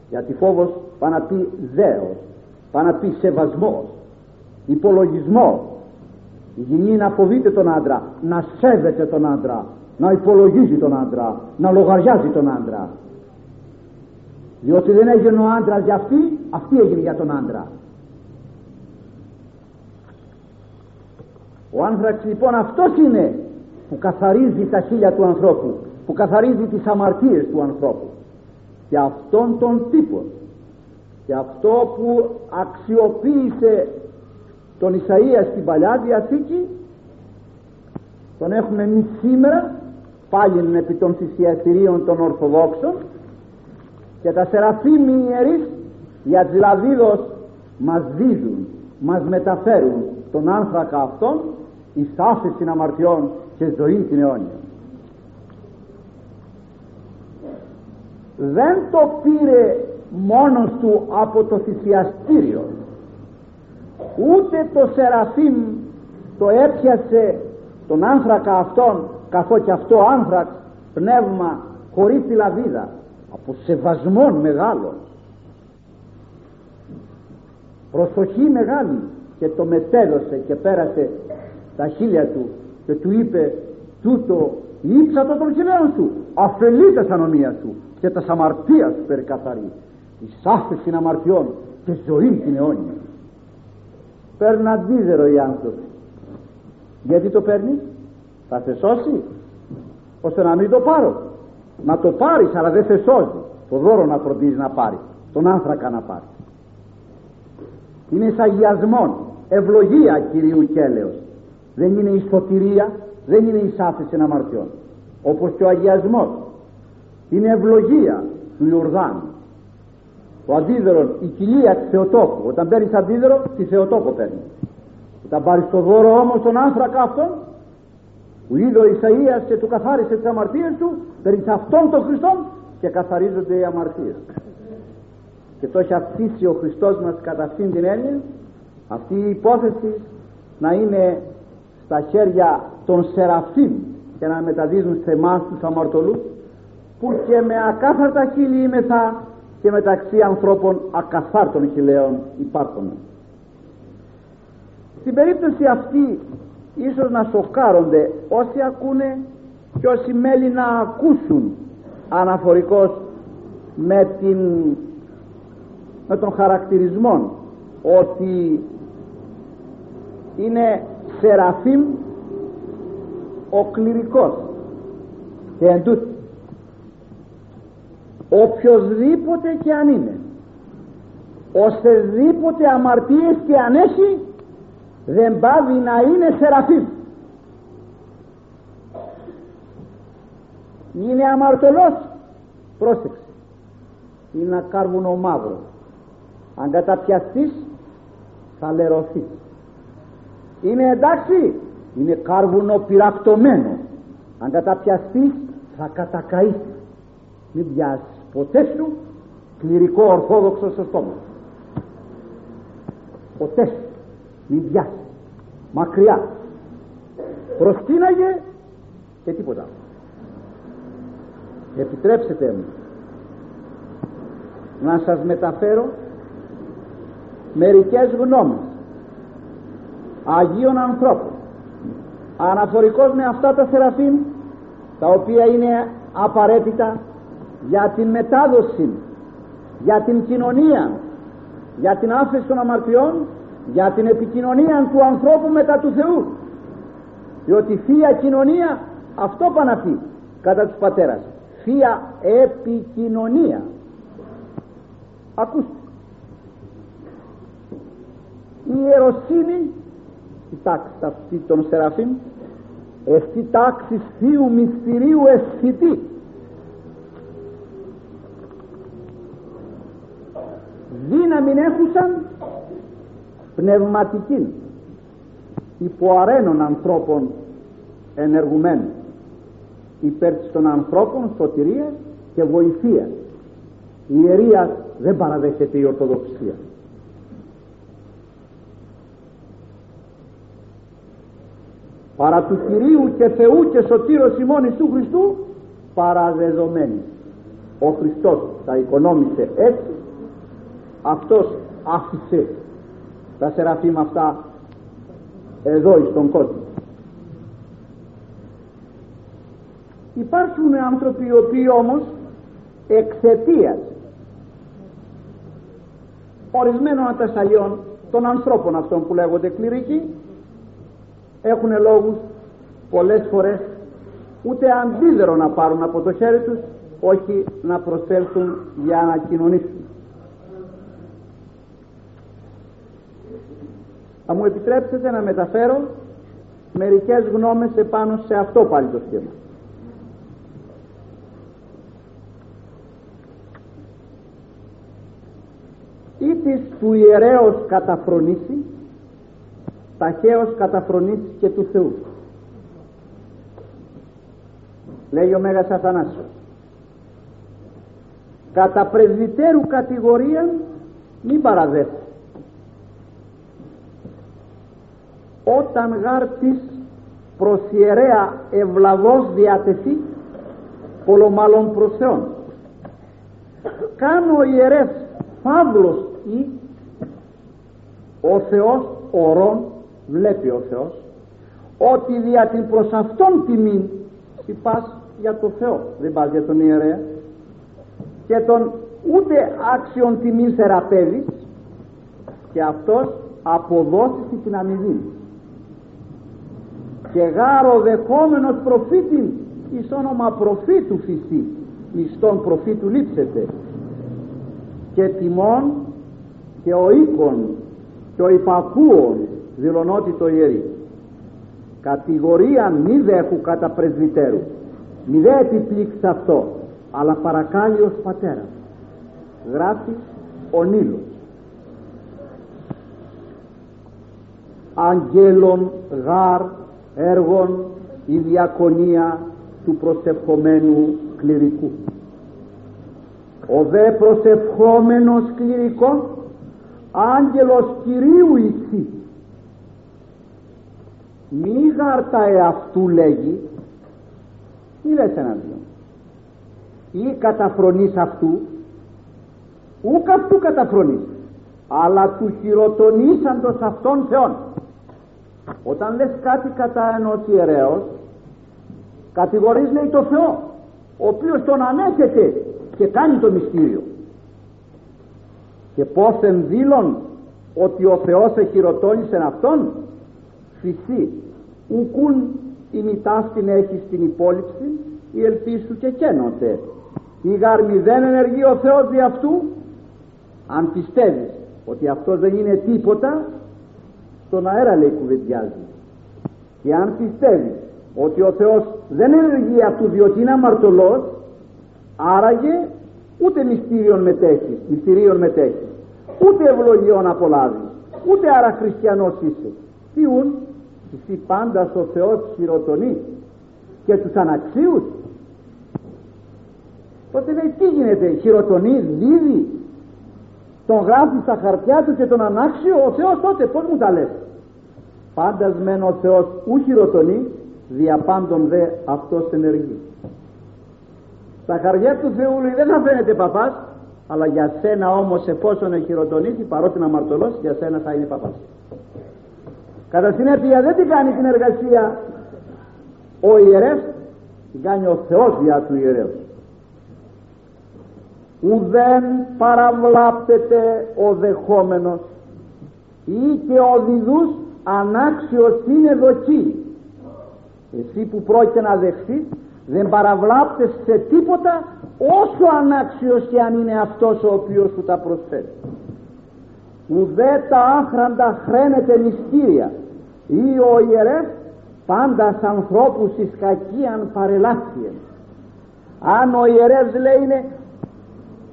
γιατί φόβος πάει να πει δέος πάει να πει σεβασμός υπολογισμός. Η γυνή να φοβείται τον άντρα να σέβεται τον άντρα να υπολογίζει τον άντρα να λογαριάζει τον άντρα. Διότι δεν έγινε ο άντρας για αυτή αυτή έγινε για τον άντρα. Ο άνθραξ λοιπόν αυτός είναι που καθαρίζει τα χείλια του ανθρώπου που καθαρίζει τις αμαρτίες του ανθρώπου. Και αυτόν τον τύπο και αυτό που αξιοποίησε τον Ισαΐας στην Παλιά Διαθήκη τον έχουμε εμείς σήμερα πάλι επί των θυσιαστηρίων των Ορθοδόξων και τα Σεραφείμ ιερείς για Τζιλαδίδος μας δίδουν μας μεταφέρουν τον άνθρακα αυτόν εις άφηση αμαρτιών και ζωή την αιώνια. Δεν το πήρε μόνος του από το θυσιαστήριο. Ούτε το Σεραφείμ το έπιασε τον άνθρακα αυτόν καθώς και αυτό άνθραξ πνεύμα χωρίς τη λαβίδα από σεβασμόν μεγάλο προσοχή μεγάλη και το μετέδωσε και πέρασε τα χείλια του και του είπε τούτο ύψατο των χιλέων σου αφελεί τα ανομία σου και τα αμαρτία σου περικαθαρεί εις άφεση αμαρτιών και ζωή την αιώνια παίρνει αντίδερο οι άνθρωποι. Γιατί το παίρνεις; Θα σε σώσει ώστε να μην το πάρω. Να το πάρεις αλλά δεν σε σώζει. Το δώρο να φροντίζεις να πάρει τον άνθρακα να πάρει. Είναι εισαγιασμόν ευλογία Κυρίου Κέλεος. Δεν είναι η σωτηρία δεν είναι η σάφηση αμαρτιών όπως και ο αγιασμός. Είναι ευλογία του Ιορδάνου. Το αντίδωρο, η κοιλία της Θεοτόκου. Όταν παίρνεις αντίδωρο, τη Θεοτόκο παίρνεις. Όταν πάρεις το δώρο όμως τον άνθρακα αυτόν, που είδε ο Ισαΐας και του καθάρισε τις αμαρτίες του, παίρνει αυτόν τον Χριστό και καθαρίζονται οι αμαρτίες. Και το έχει αφήσει ο Χριστός μας κατά αυτήν την έννοια, αυτή η υπόθεση να είναι στα χέρια των Σεραφείμ και να μεταδίδουν σε εμάς τους αμαρτωλούς που και με ακάθαρτα χείλη είμεθα και μεταξύ ανθρώπων ακαθάρτων χιλέων υπάρχουν. Στην περίπτωση αυτή ίσως να σοκάρονται όσοι ακούνε και όσοι μέλη να ακούσουν αναφορικός με, την, με τον χαρακτηρισμό ότι είναι σεραφείμ ο κληρικός. Και εν τούτο οποιοδήποτε και αν είναι οσδήποτε αμαρτίες και αν έχει δεν πάβει να είναι σεραφείμ. Είναι αμαρτωλός. Πρόσεξε. Είναι ένα κάρβουνο μαύρο. Αν καταπιαστείς θα λερωθείς. Είναι εντάξει. Είναι κάρβουνο πυρακτωμένο αν καταπιαστείς θα κατακαείς. Μην πιάσεις ποτέ σου κληρικό ορθόδοξο στο στόμα ποτέ σου μην πιάσεις μακριά προσκύναγε και τίποτα επιτρέψτε μου να σας μεταφέρω μερικές γνώμες Αγίων ανθρώπων. Αναφορικός με αυτά τα Σεραφείμ τα οποία είναι απαραίτητα για την μετάδοση για την κοινωνία για την άφηση των αμαρτιών για την επικοινωνία του ανθρώπου μετά του Θεού. Διότι θεία κοινωνία αυτό πάνε κατά τους πατέρας. Θεία επικοινωνία. Ακούστε. Η ιεροσύνη η τάξη αυτή των Σεραφείμ εστί τάξη θείου μυστηρίου αισθητή. Δύναμη έχουσαν πνευματική υποαρένων ανθρώπων ενεργουμένων υπέρ των ανθρώπων σωτηρίας και βοηθείας. Η ιερία δεν παραδέχεται η Ορθοδοξία. Παρά του Κυρίου και Θεού και Σωτήρος ημών Ιησού Χριστού παραδεδομένη. Ο Χριστός τα οικονόμησε έτσι αυτός άφησε τα σεραφείμ αυτά εδώ στον κόσμο. Υπάρχουν άνθρωποι οι οποίοι όμως εξαιτίας ορισμένων ατασταλιών των ανθρώπων αυτών που λέγονται κληρικοί έχουν λόγους πολλές φορές ούτε αντίδερο να πάρουν από το χέρι τους όχι να προσέλθουν για να κοινωνήσουν θα μου επιτρέψετε να μεταφέρω μερικές γνώμες επάνω σε αυτό πάλι το σχήμα. Ή της του ιερέως καταφρονήσει ταχαίως καταφρονήσει και του Θεού. Λέει ο Μέγας Αθανάσιος. Κατά πρεσβυτέρου κατηγορία μην παραδέχει όταν γάρ της προς ιερέα ευλαβώς διατεθεί πολλομάλλον προς Θεόν. Κάνω ιερεύς φαύλος ή ο Θεός ορών βλέπει ο Θεός ότι δια την προς αυτόν τιμή πας για το Θεό. Δεν πας για τον ιερέα. Και τον ούτε άξιον τιμή θεραπεύεις και αυτός αποδώσει την αμοιβή και γάρο δεχόμενος προφήτη εις όνομα προφήτου φυσί μισθόν προφήτου λείψετε. Και τιμών και ο οίκων και ο υπακούων δηλωνότι το ιερεί. Κατηγορία μη δέχου κατά πρεσβυτέρου. Μη δε επιπλήξει αυτό αλλά παρακάλει ως πατέρας. Γράφεις ο Νίλος. Αγγέλων γάρ έργων η διακονία του προσευχομένου κληρικού. Ο δε προσευχόμενος κληρικός άγγελος Κυρίου ησύ μη γάρτα εαυτού λέγει μη λες εναντίον. Ή καταφρονείς αυτού ούκ αυτού καταφρονείς αλλά του χειροτονήσαντος αυτών θεών όταν λες κάτι κατά ενός ιερέως κατηγορείς λέει το Θεό ο οποίος τον ανέχεται και κάνει το μυστήριο. Και πως ενδύλων ότι ο Θεός εχειρωτώνησε αυτόν; Φυσί ουκούν η μητάστην έχει στην υπόλοιψη η ελπίσου και καίνονται. Η γάρμη δεν ενεργεί ο Θεός δι' αυτού; Αν πιστεύεις ότι αυτός δεν είναι τίποτα στον αέρα λέει κουβεντιάζει και αν πιστεύεις ότι ο Θεός δεν ενεργεί αυτού διότι είναι αμαρτωλός άραγε ούτε μυστήριον μετέχεις μυστηρίων μετέχεις. Ούτε ευλογιών απολάβεις ούτε άρα χριστιανός είσαι. Τι ούν εσύ πάντα στο Θεός χειροτονείς και τους αναξίους. Τότε λέει τι γίνεται χειροτονείς δίδει τον γράφεις στα χαρτιά του και τον ανάξιο ο Θεός τότε πως μου τα λες; Πάντας μεν ο Θεός ου χειροτονεί δια πάντων δε αυτός ενεργεί. Στα χαρτιά του Θεού λέει δεν θα φαίνεται παπάς αλλά για σένα όμως εφόσον εχειροτονήσει παρότι να αμαρτωλός για σένα θα είναι παπάς κατά συνέπεια δεν την κάνει την εργασία ο ιερεύς την κάνει ο Θεός δια του ιερεύς ουδέν παραβλάπτεται ο δεχόμενος ή και ο διδούς ανάξιος είναι δοκί εσύ που πρόκειται να δεχθείς δεν παραβλάπτεσαι σε τίποτα όσο ανάξιος και αν είναι αυτός ο οποίος σου τα προσφέρει. Ουδέ τα άχραντα χρένεται μυστήρια ή ο ιερεύς πάντα σ' ανθρώπους εις κακίαν παρελάσιεν αν ο ιερεύς λέει είναι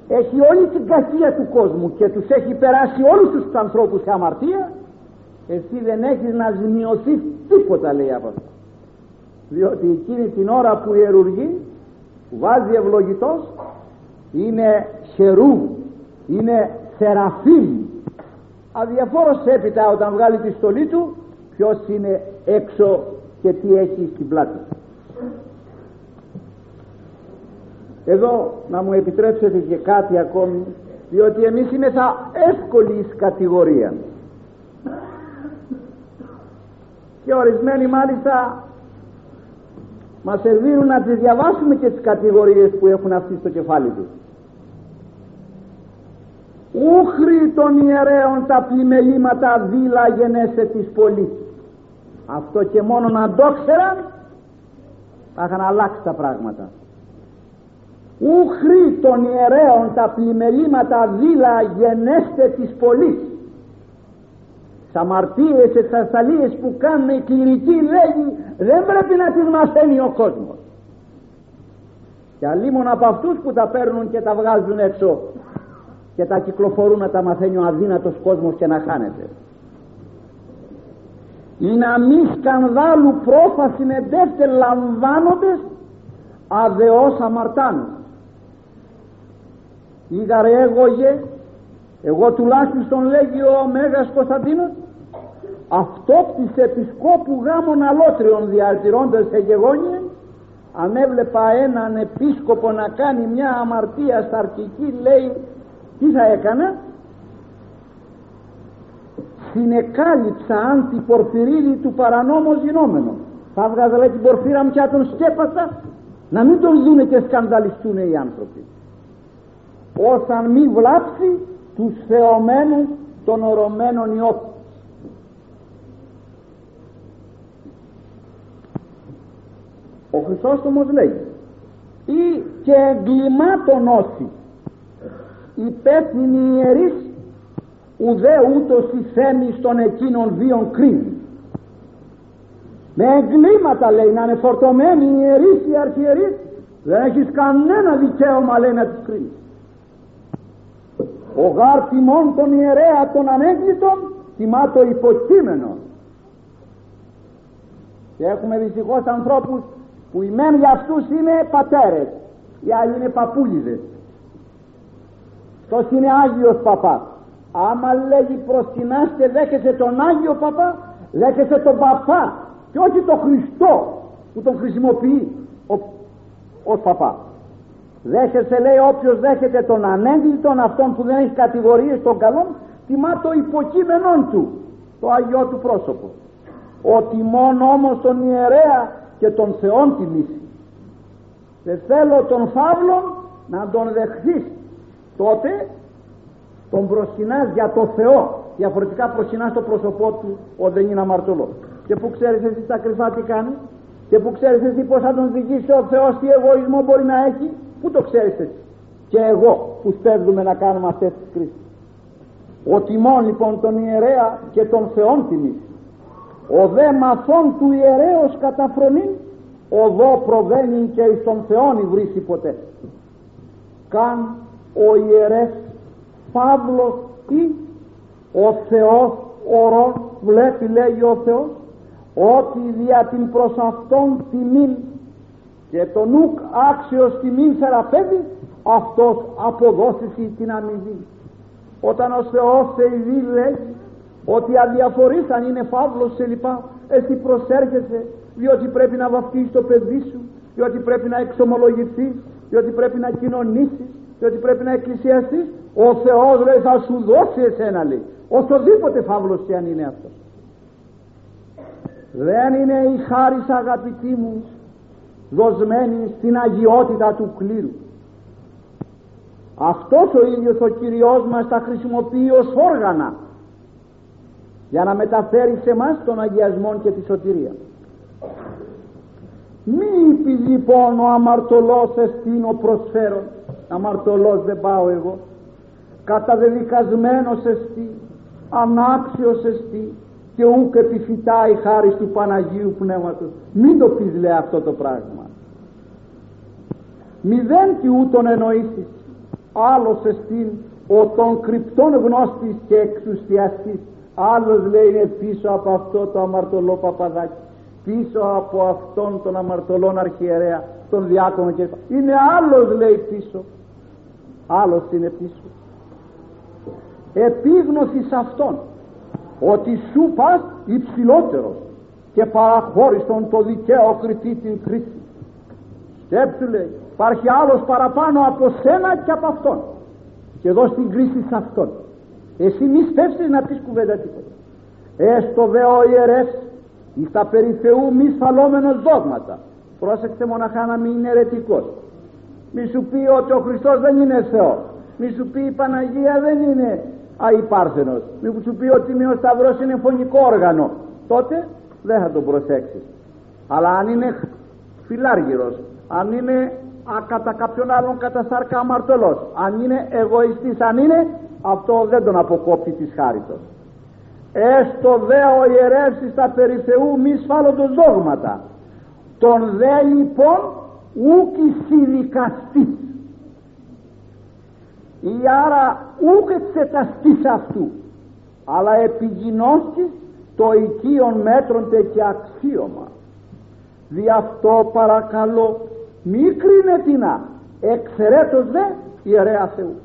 έχει όλη την κακία του κόσμου και τους έχει περάσει όλους τους ανθρώπους σε αμαρτία εσύ δεν έχεις να ζημιωθείς τίποτα λέει από αυτό διότι εκείνη την ώρα που ιερουργεί που βάζει ευλογητός είναι χερού είναι θεραφείμ. Αδιαφόρος έπειτα όταν βγάλει τη στολή του ποιος είναι έξω και τι έχει στην πλάτη. Εδώ να μου επιτρέψετε και κάτι ακόμη διότι εμείς θα εύκολη εις κατηγορία και ορισμένοι μάλιστα μας σερβίρουν να τις διαβάσουμε και τις κατηγορίες που έχουν αυτοί στο κεφάλι τους. Ούχρη των ιερέων τα πλημελήματα δίλα γενέσε της πολύ. Αυτό και μόνο να το ξέραν θα είχαν αλλάξει τα πράγματα. Ούχρη των ιερέων τα πλημελήματα δίλα γενέστε της πολλής τι αμαρτίες, εξασταλίες που κάνουν οι κληρικοί λέγει δεν πρέπει να τις μαθαίνει ο κόσμος και αλλήμον από αυτούς που τα παίρνουν και τα βγάζουν έξω και τα κυκλοφορούν να τα μαθαίνει ο αδύνατος κόσμος και να χάνεται. Ή να μη σκανδάλου πρόφαση εντεύτε λαμβάνοντες αδεός αμαρτάνους. Ήγαρε έγωγε εγώ τουλάχιστον λέγει ο Μέγας Κωνσταντίνος αυτόπτης επισκόπου γάμων αλότριων διατηρώντας σε γεγόνια αν έβλεπα έναν επίσκοπο να κάνει μια αμαρτία στα αρχική λέει τι θα έκανα; Συνεκάλυψα αν την πορφυρίδη του παρανόμου γινόμενο θα βγάζα λέει την πορφύρα μου και τον σκέπασα να μην τον δούνε και σκανδαλιστούν οι άνθρωποι. Όσαν μη βλάψει τους θεωμένους των ορωμένων ιόπτων ο Χρυσόστομος λέει ή και εγκλημάτων όσοι υπεύθυνοι ιερείς ουδέ ούτως η θέμη των εκείνων βίων κρίνει με εγκλήματα λέει να είναι φορτωμένοι οι ιερείς οι αρχιερείς δεν έχεις κανένα δικαίωμα λέει να τους κρίνεις ο γάρ τιμών των ιερέα των ανέγκλητων τιμά το υποκείμενο. Και έχουμε δυστυχώς ανθρώπους που οι μεν για αυτούς είναι πατέρες. Οι άλλοι είναι παππούλιδες. Αυτός είναι Άγιος Παπά. Άμα λέγει προσκυνάστε δέχεσαι τον Άγιο Παπά δέχεσαι τον Παπά και όχι τον Χριστό που τον χρησιμοποιεί ως Παπά δέχεσαι λέει όποιος δέχεται τον ανέγκλητον αυτόν που δεν έχει κατηγορίες των καλών τιμά το υποκείμενον του το Αγιό του πρόσωπο. Ότι μόνο όμως τον ιερέα και τον Θεόν τιμήσει. Δεν θέλω τον φαύλο να τον δεχθείς. Τότε τον προσκυνάς για το Θεό. Διαφορετικά προσκυνάς το πρόσωπό του όταν δεν είναι αμαρτωλός. Και που ξέρεις εσύ τα κρυφά τι κάνει; Και που ξέρεις εσύ πως θα τον δικήσει ο Θεός τι εγωισμό μπορεί να έχει; Που το ξέρεις εσύ; Και εγώ που στέλνουμε να κάνουμε αυτές τις κρίσεις. Ο τιμών λοιπόν τον ιερέα και τον Θεόν τιμήσει ο δε μαθών του ιερέως καταφρονεί. Οδό προβαίνει και εις τον Θεόν βρίσκει ποτέ. Καν ο ιερές Παύλος ή ο Θεός ορών βλέπει λέγει ο Θεός ότι δια την προς αυτόν τιμήν και τον ουκ άξιος τιμήν θεραπεύει αυτός αποδόθηση την αμοιβή. Όταν ο Θεός σε ειδεί λέει ότι αδιαφορείς αν είναι φαύλος σε λοιπά εσύ προσέρχεσαι διότι πρέπει να βαφτίσεις το παιδί σου διότι πρέπει να εξομολογηθείς διότι πρέπει να κοινωνήσεις διότι πρέπει να εκκλησιαστείς ο Θεός λέει θα σου δώσει εσένα λέει. Οσοδήποτε φαύλος και αν είναι αυτός. Δεν είναι η χάρη αγαπητή μου δοσμένη στην αγιότητα του κλήρου. Αυτός ο ίδιος ο Κυριός μας τα χρησιμοποιεί ως όργανα για να μεταφέρει σε μας τον αγιασμό και τη σωτηρία. Μη πεις λοιπόν ο αμαρτωλός εστίνω προσφέρον. Αμαρτωλός δεν πάω εγώ. Καταδεδικασμένος εστί ανάξιος εστί και ούκ επιφυτάει χάρη του Παναγίου Πνεύματος. Μην το πεις λέει αυτό το πράγμα μηδέν και ούτων εννοήσεις. Άλλος εστίν ο των κρυπτών γνώστης και εξουσιαστής. Άλλος λέει είναι πίσω από αυτό το αμαρτωλό παπαδάκι. Πίσω από αυτόν τον αμαρτωλόν αρχιερέα τον διάκονο και είναι άλλος λέει πίσω. Άλλος είναι πίσω. Επίγνωσης σε αυτόν ότι σου πας υψηλότερος και παραχώρησον το δικαίο κριτή την κρίση σκέψου λέει υπάρχει άλλος παραπάνω από σένα και από αυτόν. Και εδώ στην κρίση σε αυτόν. Εσύ μη στέψεις να πεις κουβέντα τίποτα. Έστω δε ο ιερές εις τα περί Θεού μη σφαλόμενος δόγματα. Πρόσεξε μοναχά να μην είναι αιρετικός. Μη σου πει ότι ο Χριστός δεν είναι Θεός. Μη σου πει η Παναγία δεν είναι αϊπάρθενος. Μη σου πει ότι ο Σταυρός είναι φωνικό όργανο. Τότε δεν θα τον προσέξεις. Αλλά αν είναι φιλάργυρος αν είναι α, κατά κάποιον άλλον κατά σάρκα αμαρτωλός. Αν είναι εγωιστής αν είναι αυτό δεν τον αποκόπτει της χάριτος. Έστω δε ο ιερεύς στα περί Θεού μη σφάλοντος δόγματα. Τον δε λοιπόν ούκη συνδικαστής ή άρα ούκ εξεταστής αυτού. Αλλά επιγινώστης το οικείον μέτρονται και αξίωμα. Δι' αυτό παρακαλώ μη κρίνετινα εξαιρέτως δε ιερέα Θεού.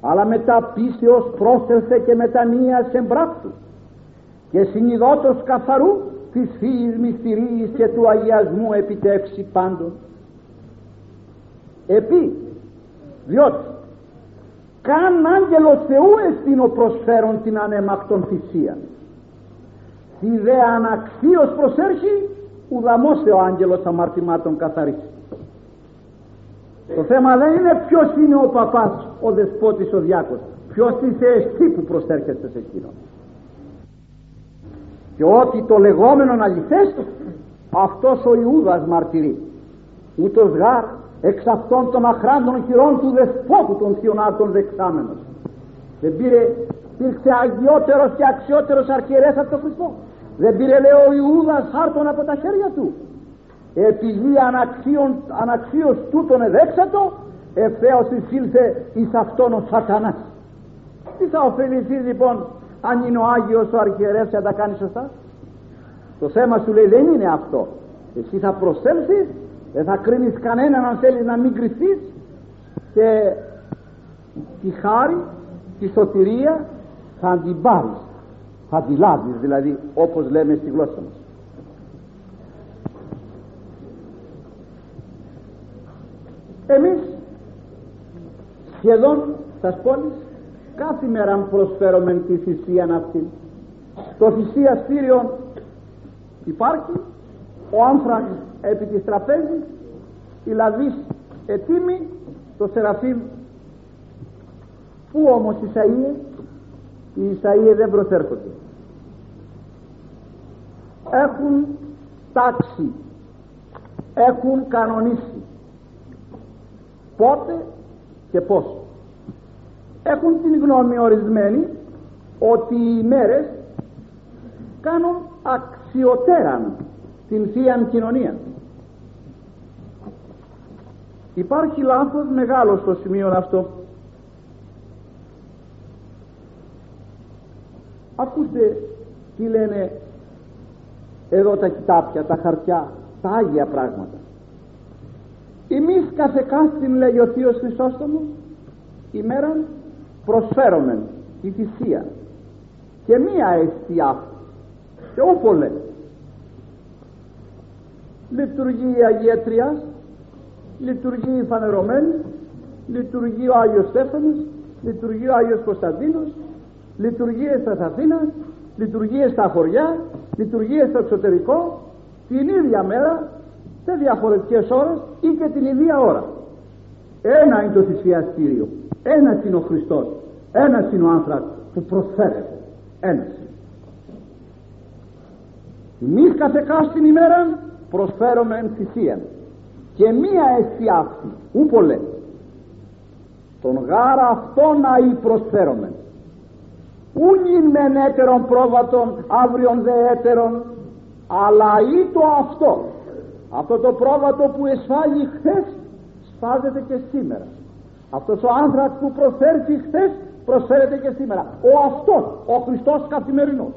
Αλλά μετά πίσεως πρόσθεσε και μετανοίας εμπράκτου και συνειδότος καθαρού της φύης μυστηρίας και του αγιασμού επιτεύξει πάντων. Επί διότι καν άγγελος Θεού εστίνο προσφέρον την ανέμακτον θυσία. Τη δε αναξίως προσέρχει ουδαμός ο άγγελος αμαρτημάτων καθαρίσει το θέμα δεν είναι ποιος είναι ο παπάς ο δεσπότης ο διάκος. Ποιος είσαι εσύ που προσέρχεσαι σε εκείνο. Και ότι το λεγόμενο αληθές αυτός ο Ιούδας μαρτυρεί. Ούτως γάρ εξ αυτών των αχράντων χειρών του δεσπότου των θείων άρτων δεξάμενος. Δεν πήρε υπήρξε αγιότερος και αξιότερος αρχιερές από τον Χριστό δεν πήρε λέει ο Ιούδας άρτων από τα χέρια του επειδή αναξίων, αναξίως τούτον εδέξατο ευθέως εισήλθε εις αυτόν ο σατανάς. Τι θα ωφεληθεί λοιπόν αν είναι ο Άγιος ο αρχιερεύς και θα τα κάνει σωστά; Το θέμα σου λέει δεν είναι αυτό. Εσύ θα προσέλθεις δεν θα κρίνεις κανέναν αν θέλεις να μην κρυφτείς και τη χάρη τη σωτηρία θα την πάρεις. Θα τη λάβεις δηλαδή όπως λέμε στη γλώσσα μας εμείς σχεδόν στα πόλεις κάθε μέρα προσφέρουμε τη θυσία αυτή το θυσιαστήριο υπάρχει ο άνθρακ επί της τραπέζης η λαδής ετοίμη το σεραφείμ πού όμως οι Ισαΐες οι Ισαΐες δεν προσέρχονται. Έχουν τάξει έχουν κανονίσει πότε και πώς. Έχουν την γνώμη ορισμένη ότι οι μέρες κάνουν αξιοτέραν την Θεία Κοινωνία. Υπάρχει λάθος μεγάλος στο σημείο αυτό. Ακούστε τι λένε εδώ τα κοιτάπια, τα χαρτιά τα Άγια πράγματα εμείς κάθε κάστην λέει ο Θείος Χρυσόστομος ημέραν προσφέρομεν τη θυσία και μία αιστεία και όπου λέει λειτουργεί η Αγία Τριάς λειτουργεί η Φανερωμένη λειτουργεί ο Άγιος Στέφανος λειτουργεί ο Άγιος Κωνσταντίνος λειτουργεί στα Αθήνα λειτουργεί στα χωριά λειτουργεί στο εξωτερικό την ίδια μέρα σε διαφορετικές ώρες ή και την ίδια ώρα. Ένα είναι το θυσιαστήριο ένα είναι ο Χριστός ένα είναι ο άνθρωπος που προσφέρεται. Ένας εμείς κάθε κάστην ημέρα προσφέρουμε εν θυσία και μία εστί αυτή ούπο λέει τον γάρα αυτό να ή προσφέρουμε ούγιν μεν έτερον πρόβατον αύριον δε έτερον αλλά ή το αυτό αυτό το πρόβατο που εσφάγει χθες σφάζεται και σήμερα. Αυτός ο άνθρακ που προσφέρει χθες προσφέρεται και σήμερα. Ο αυτός ο Χριστός καθημερινός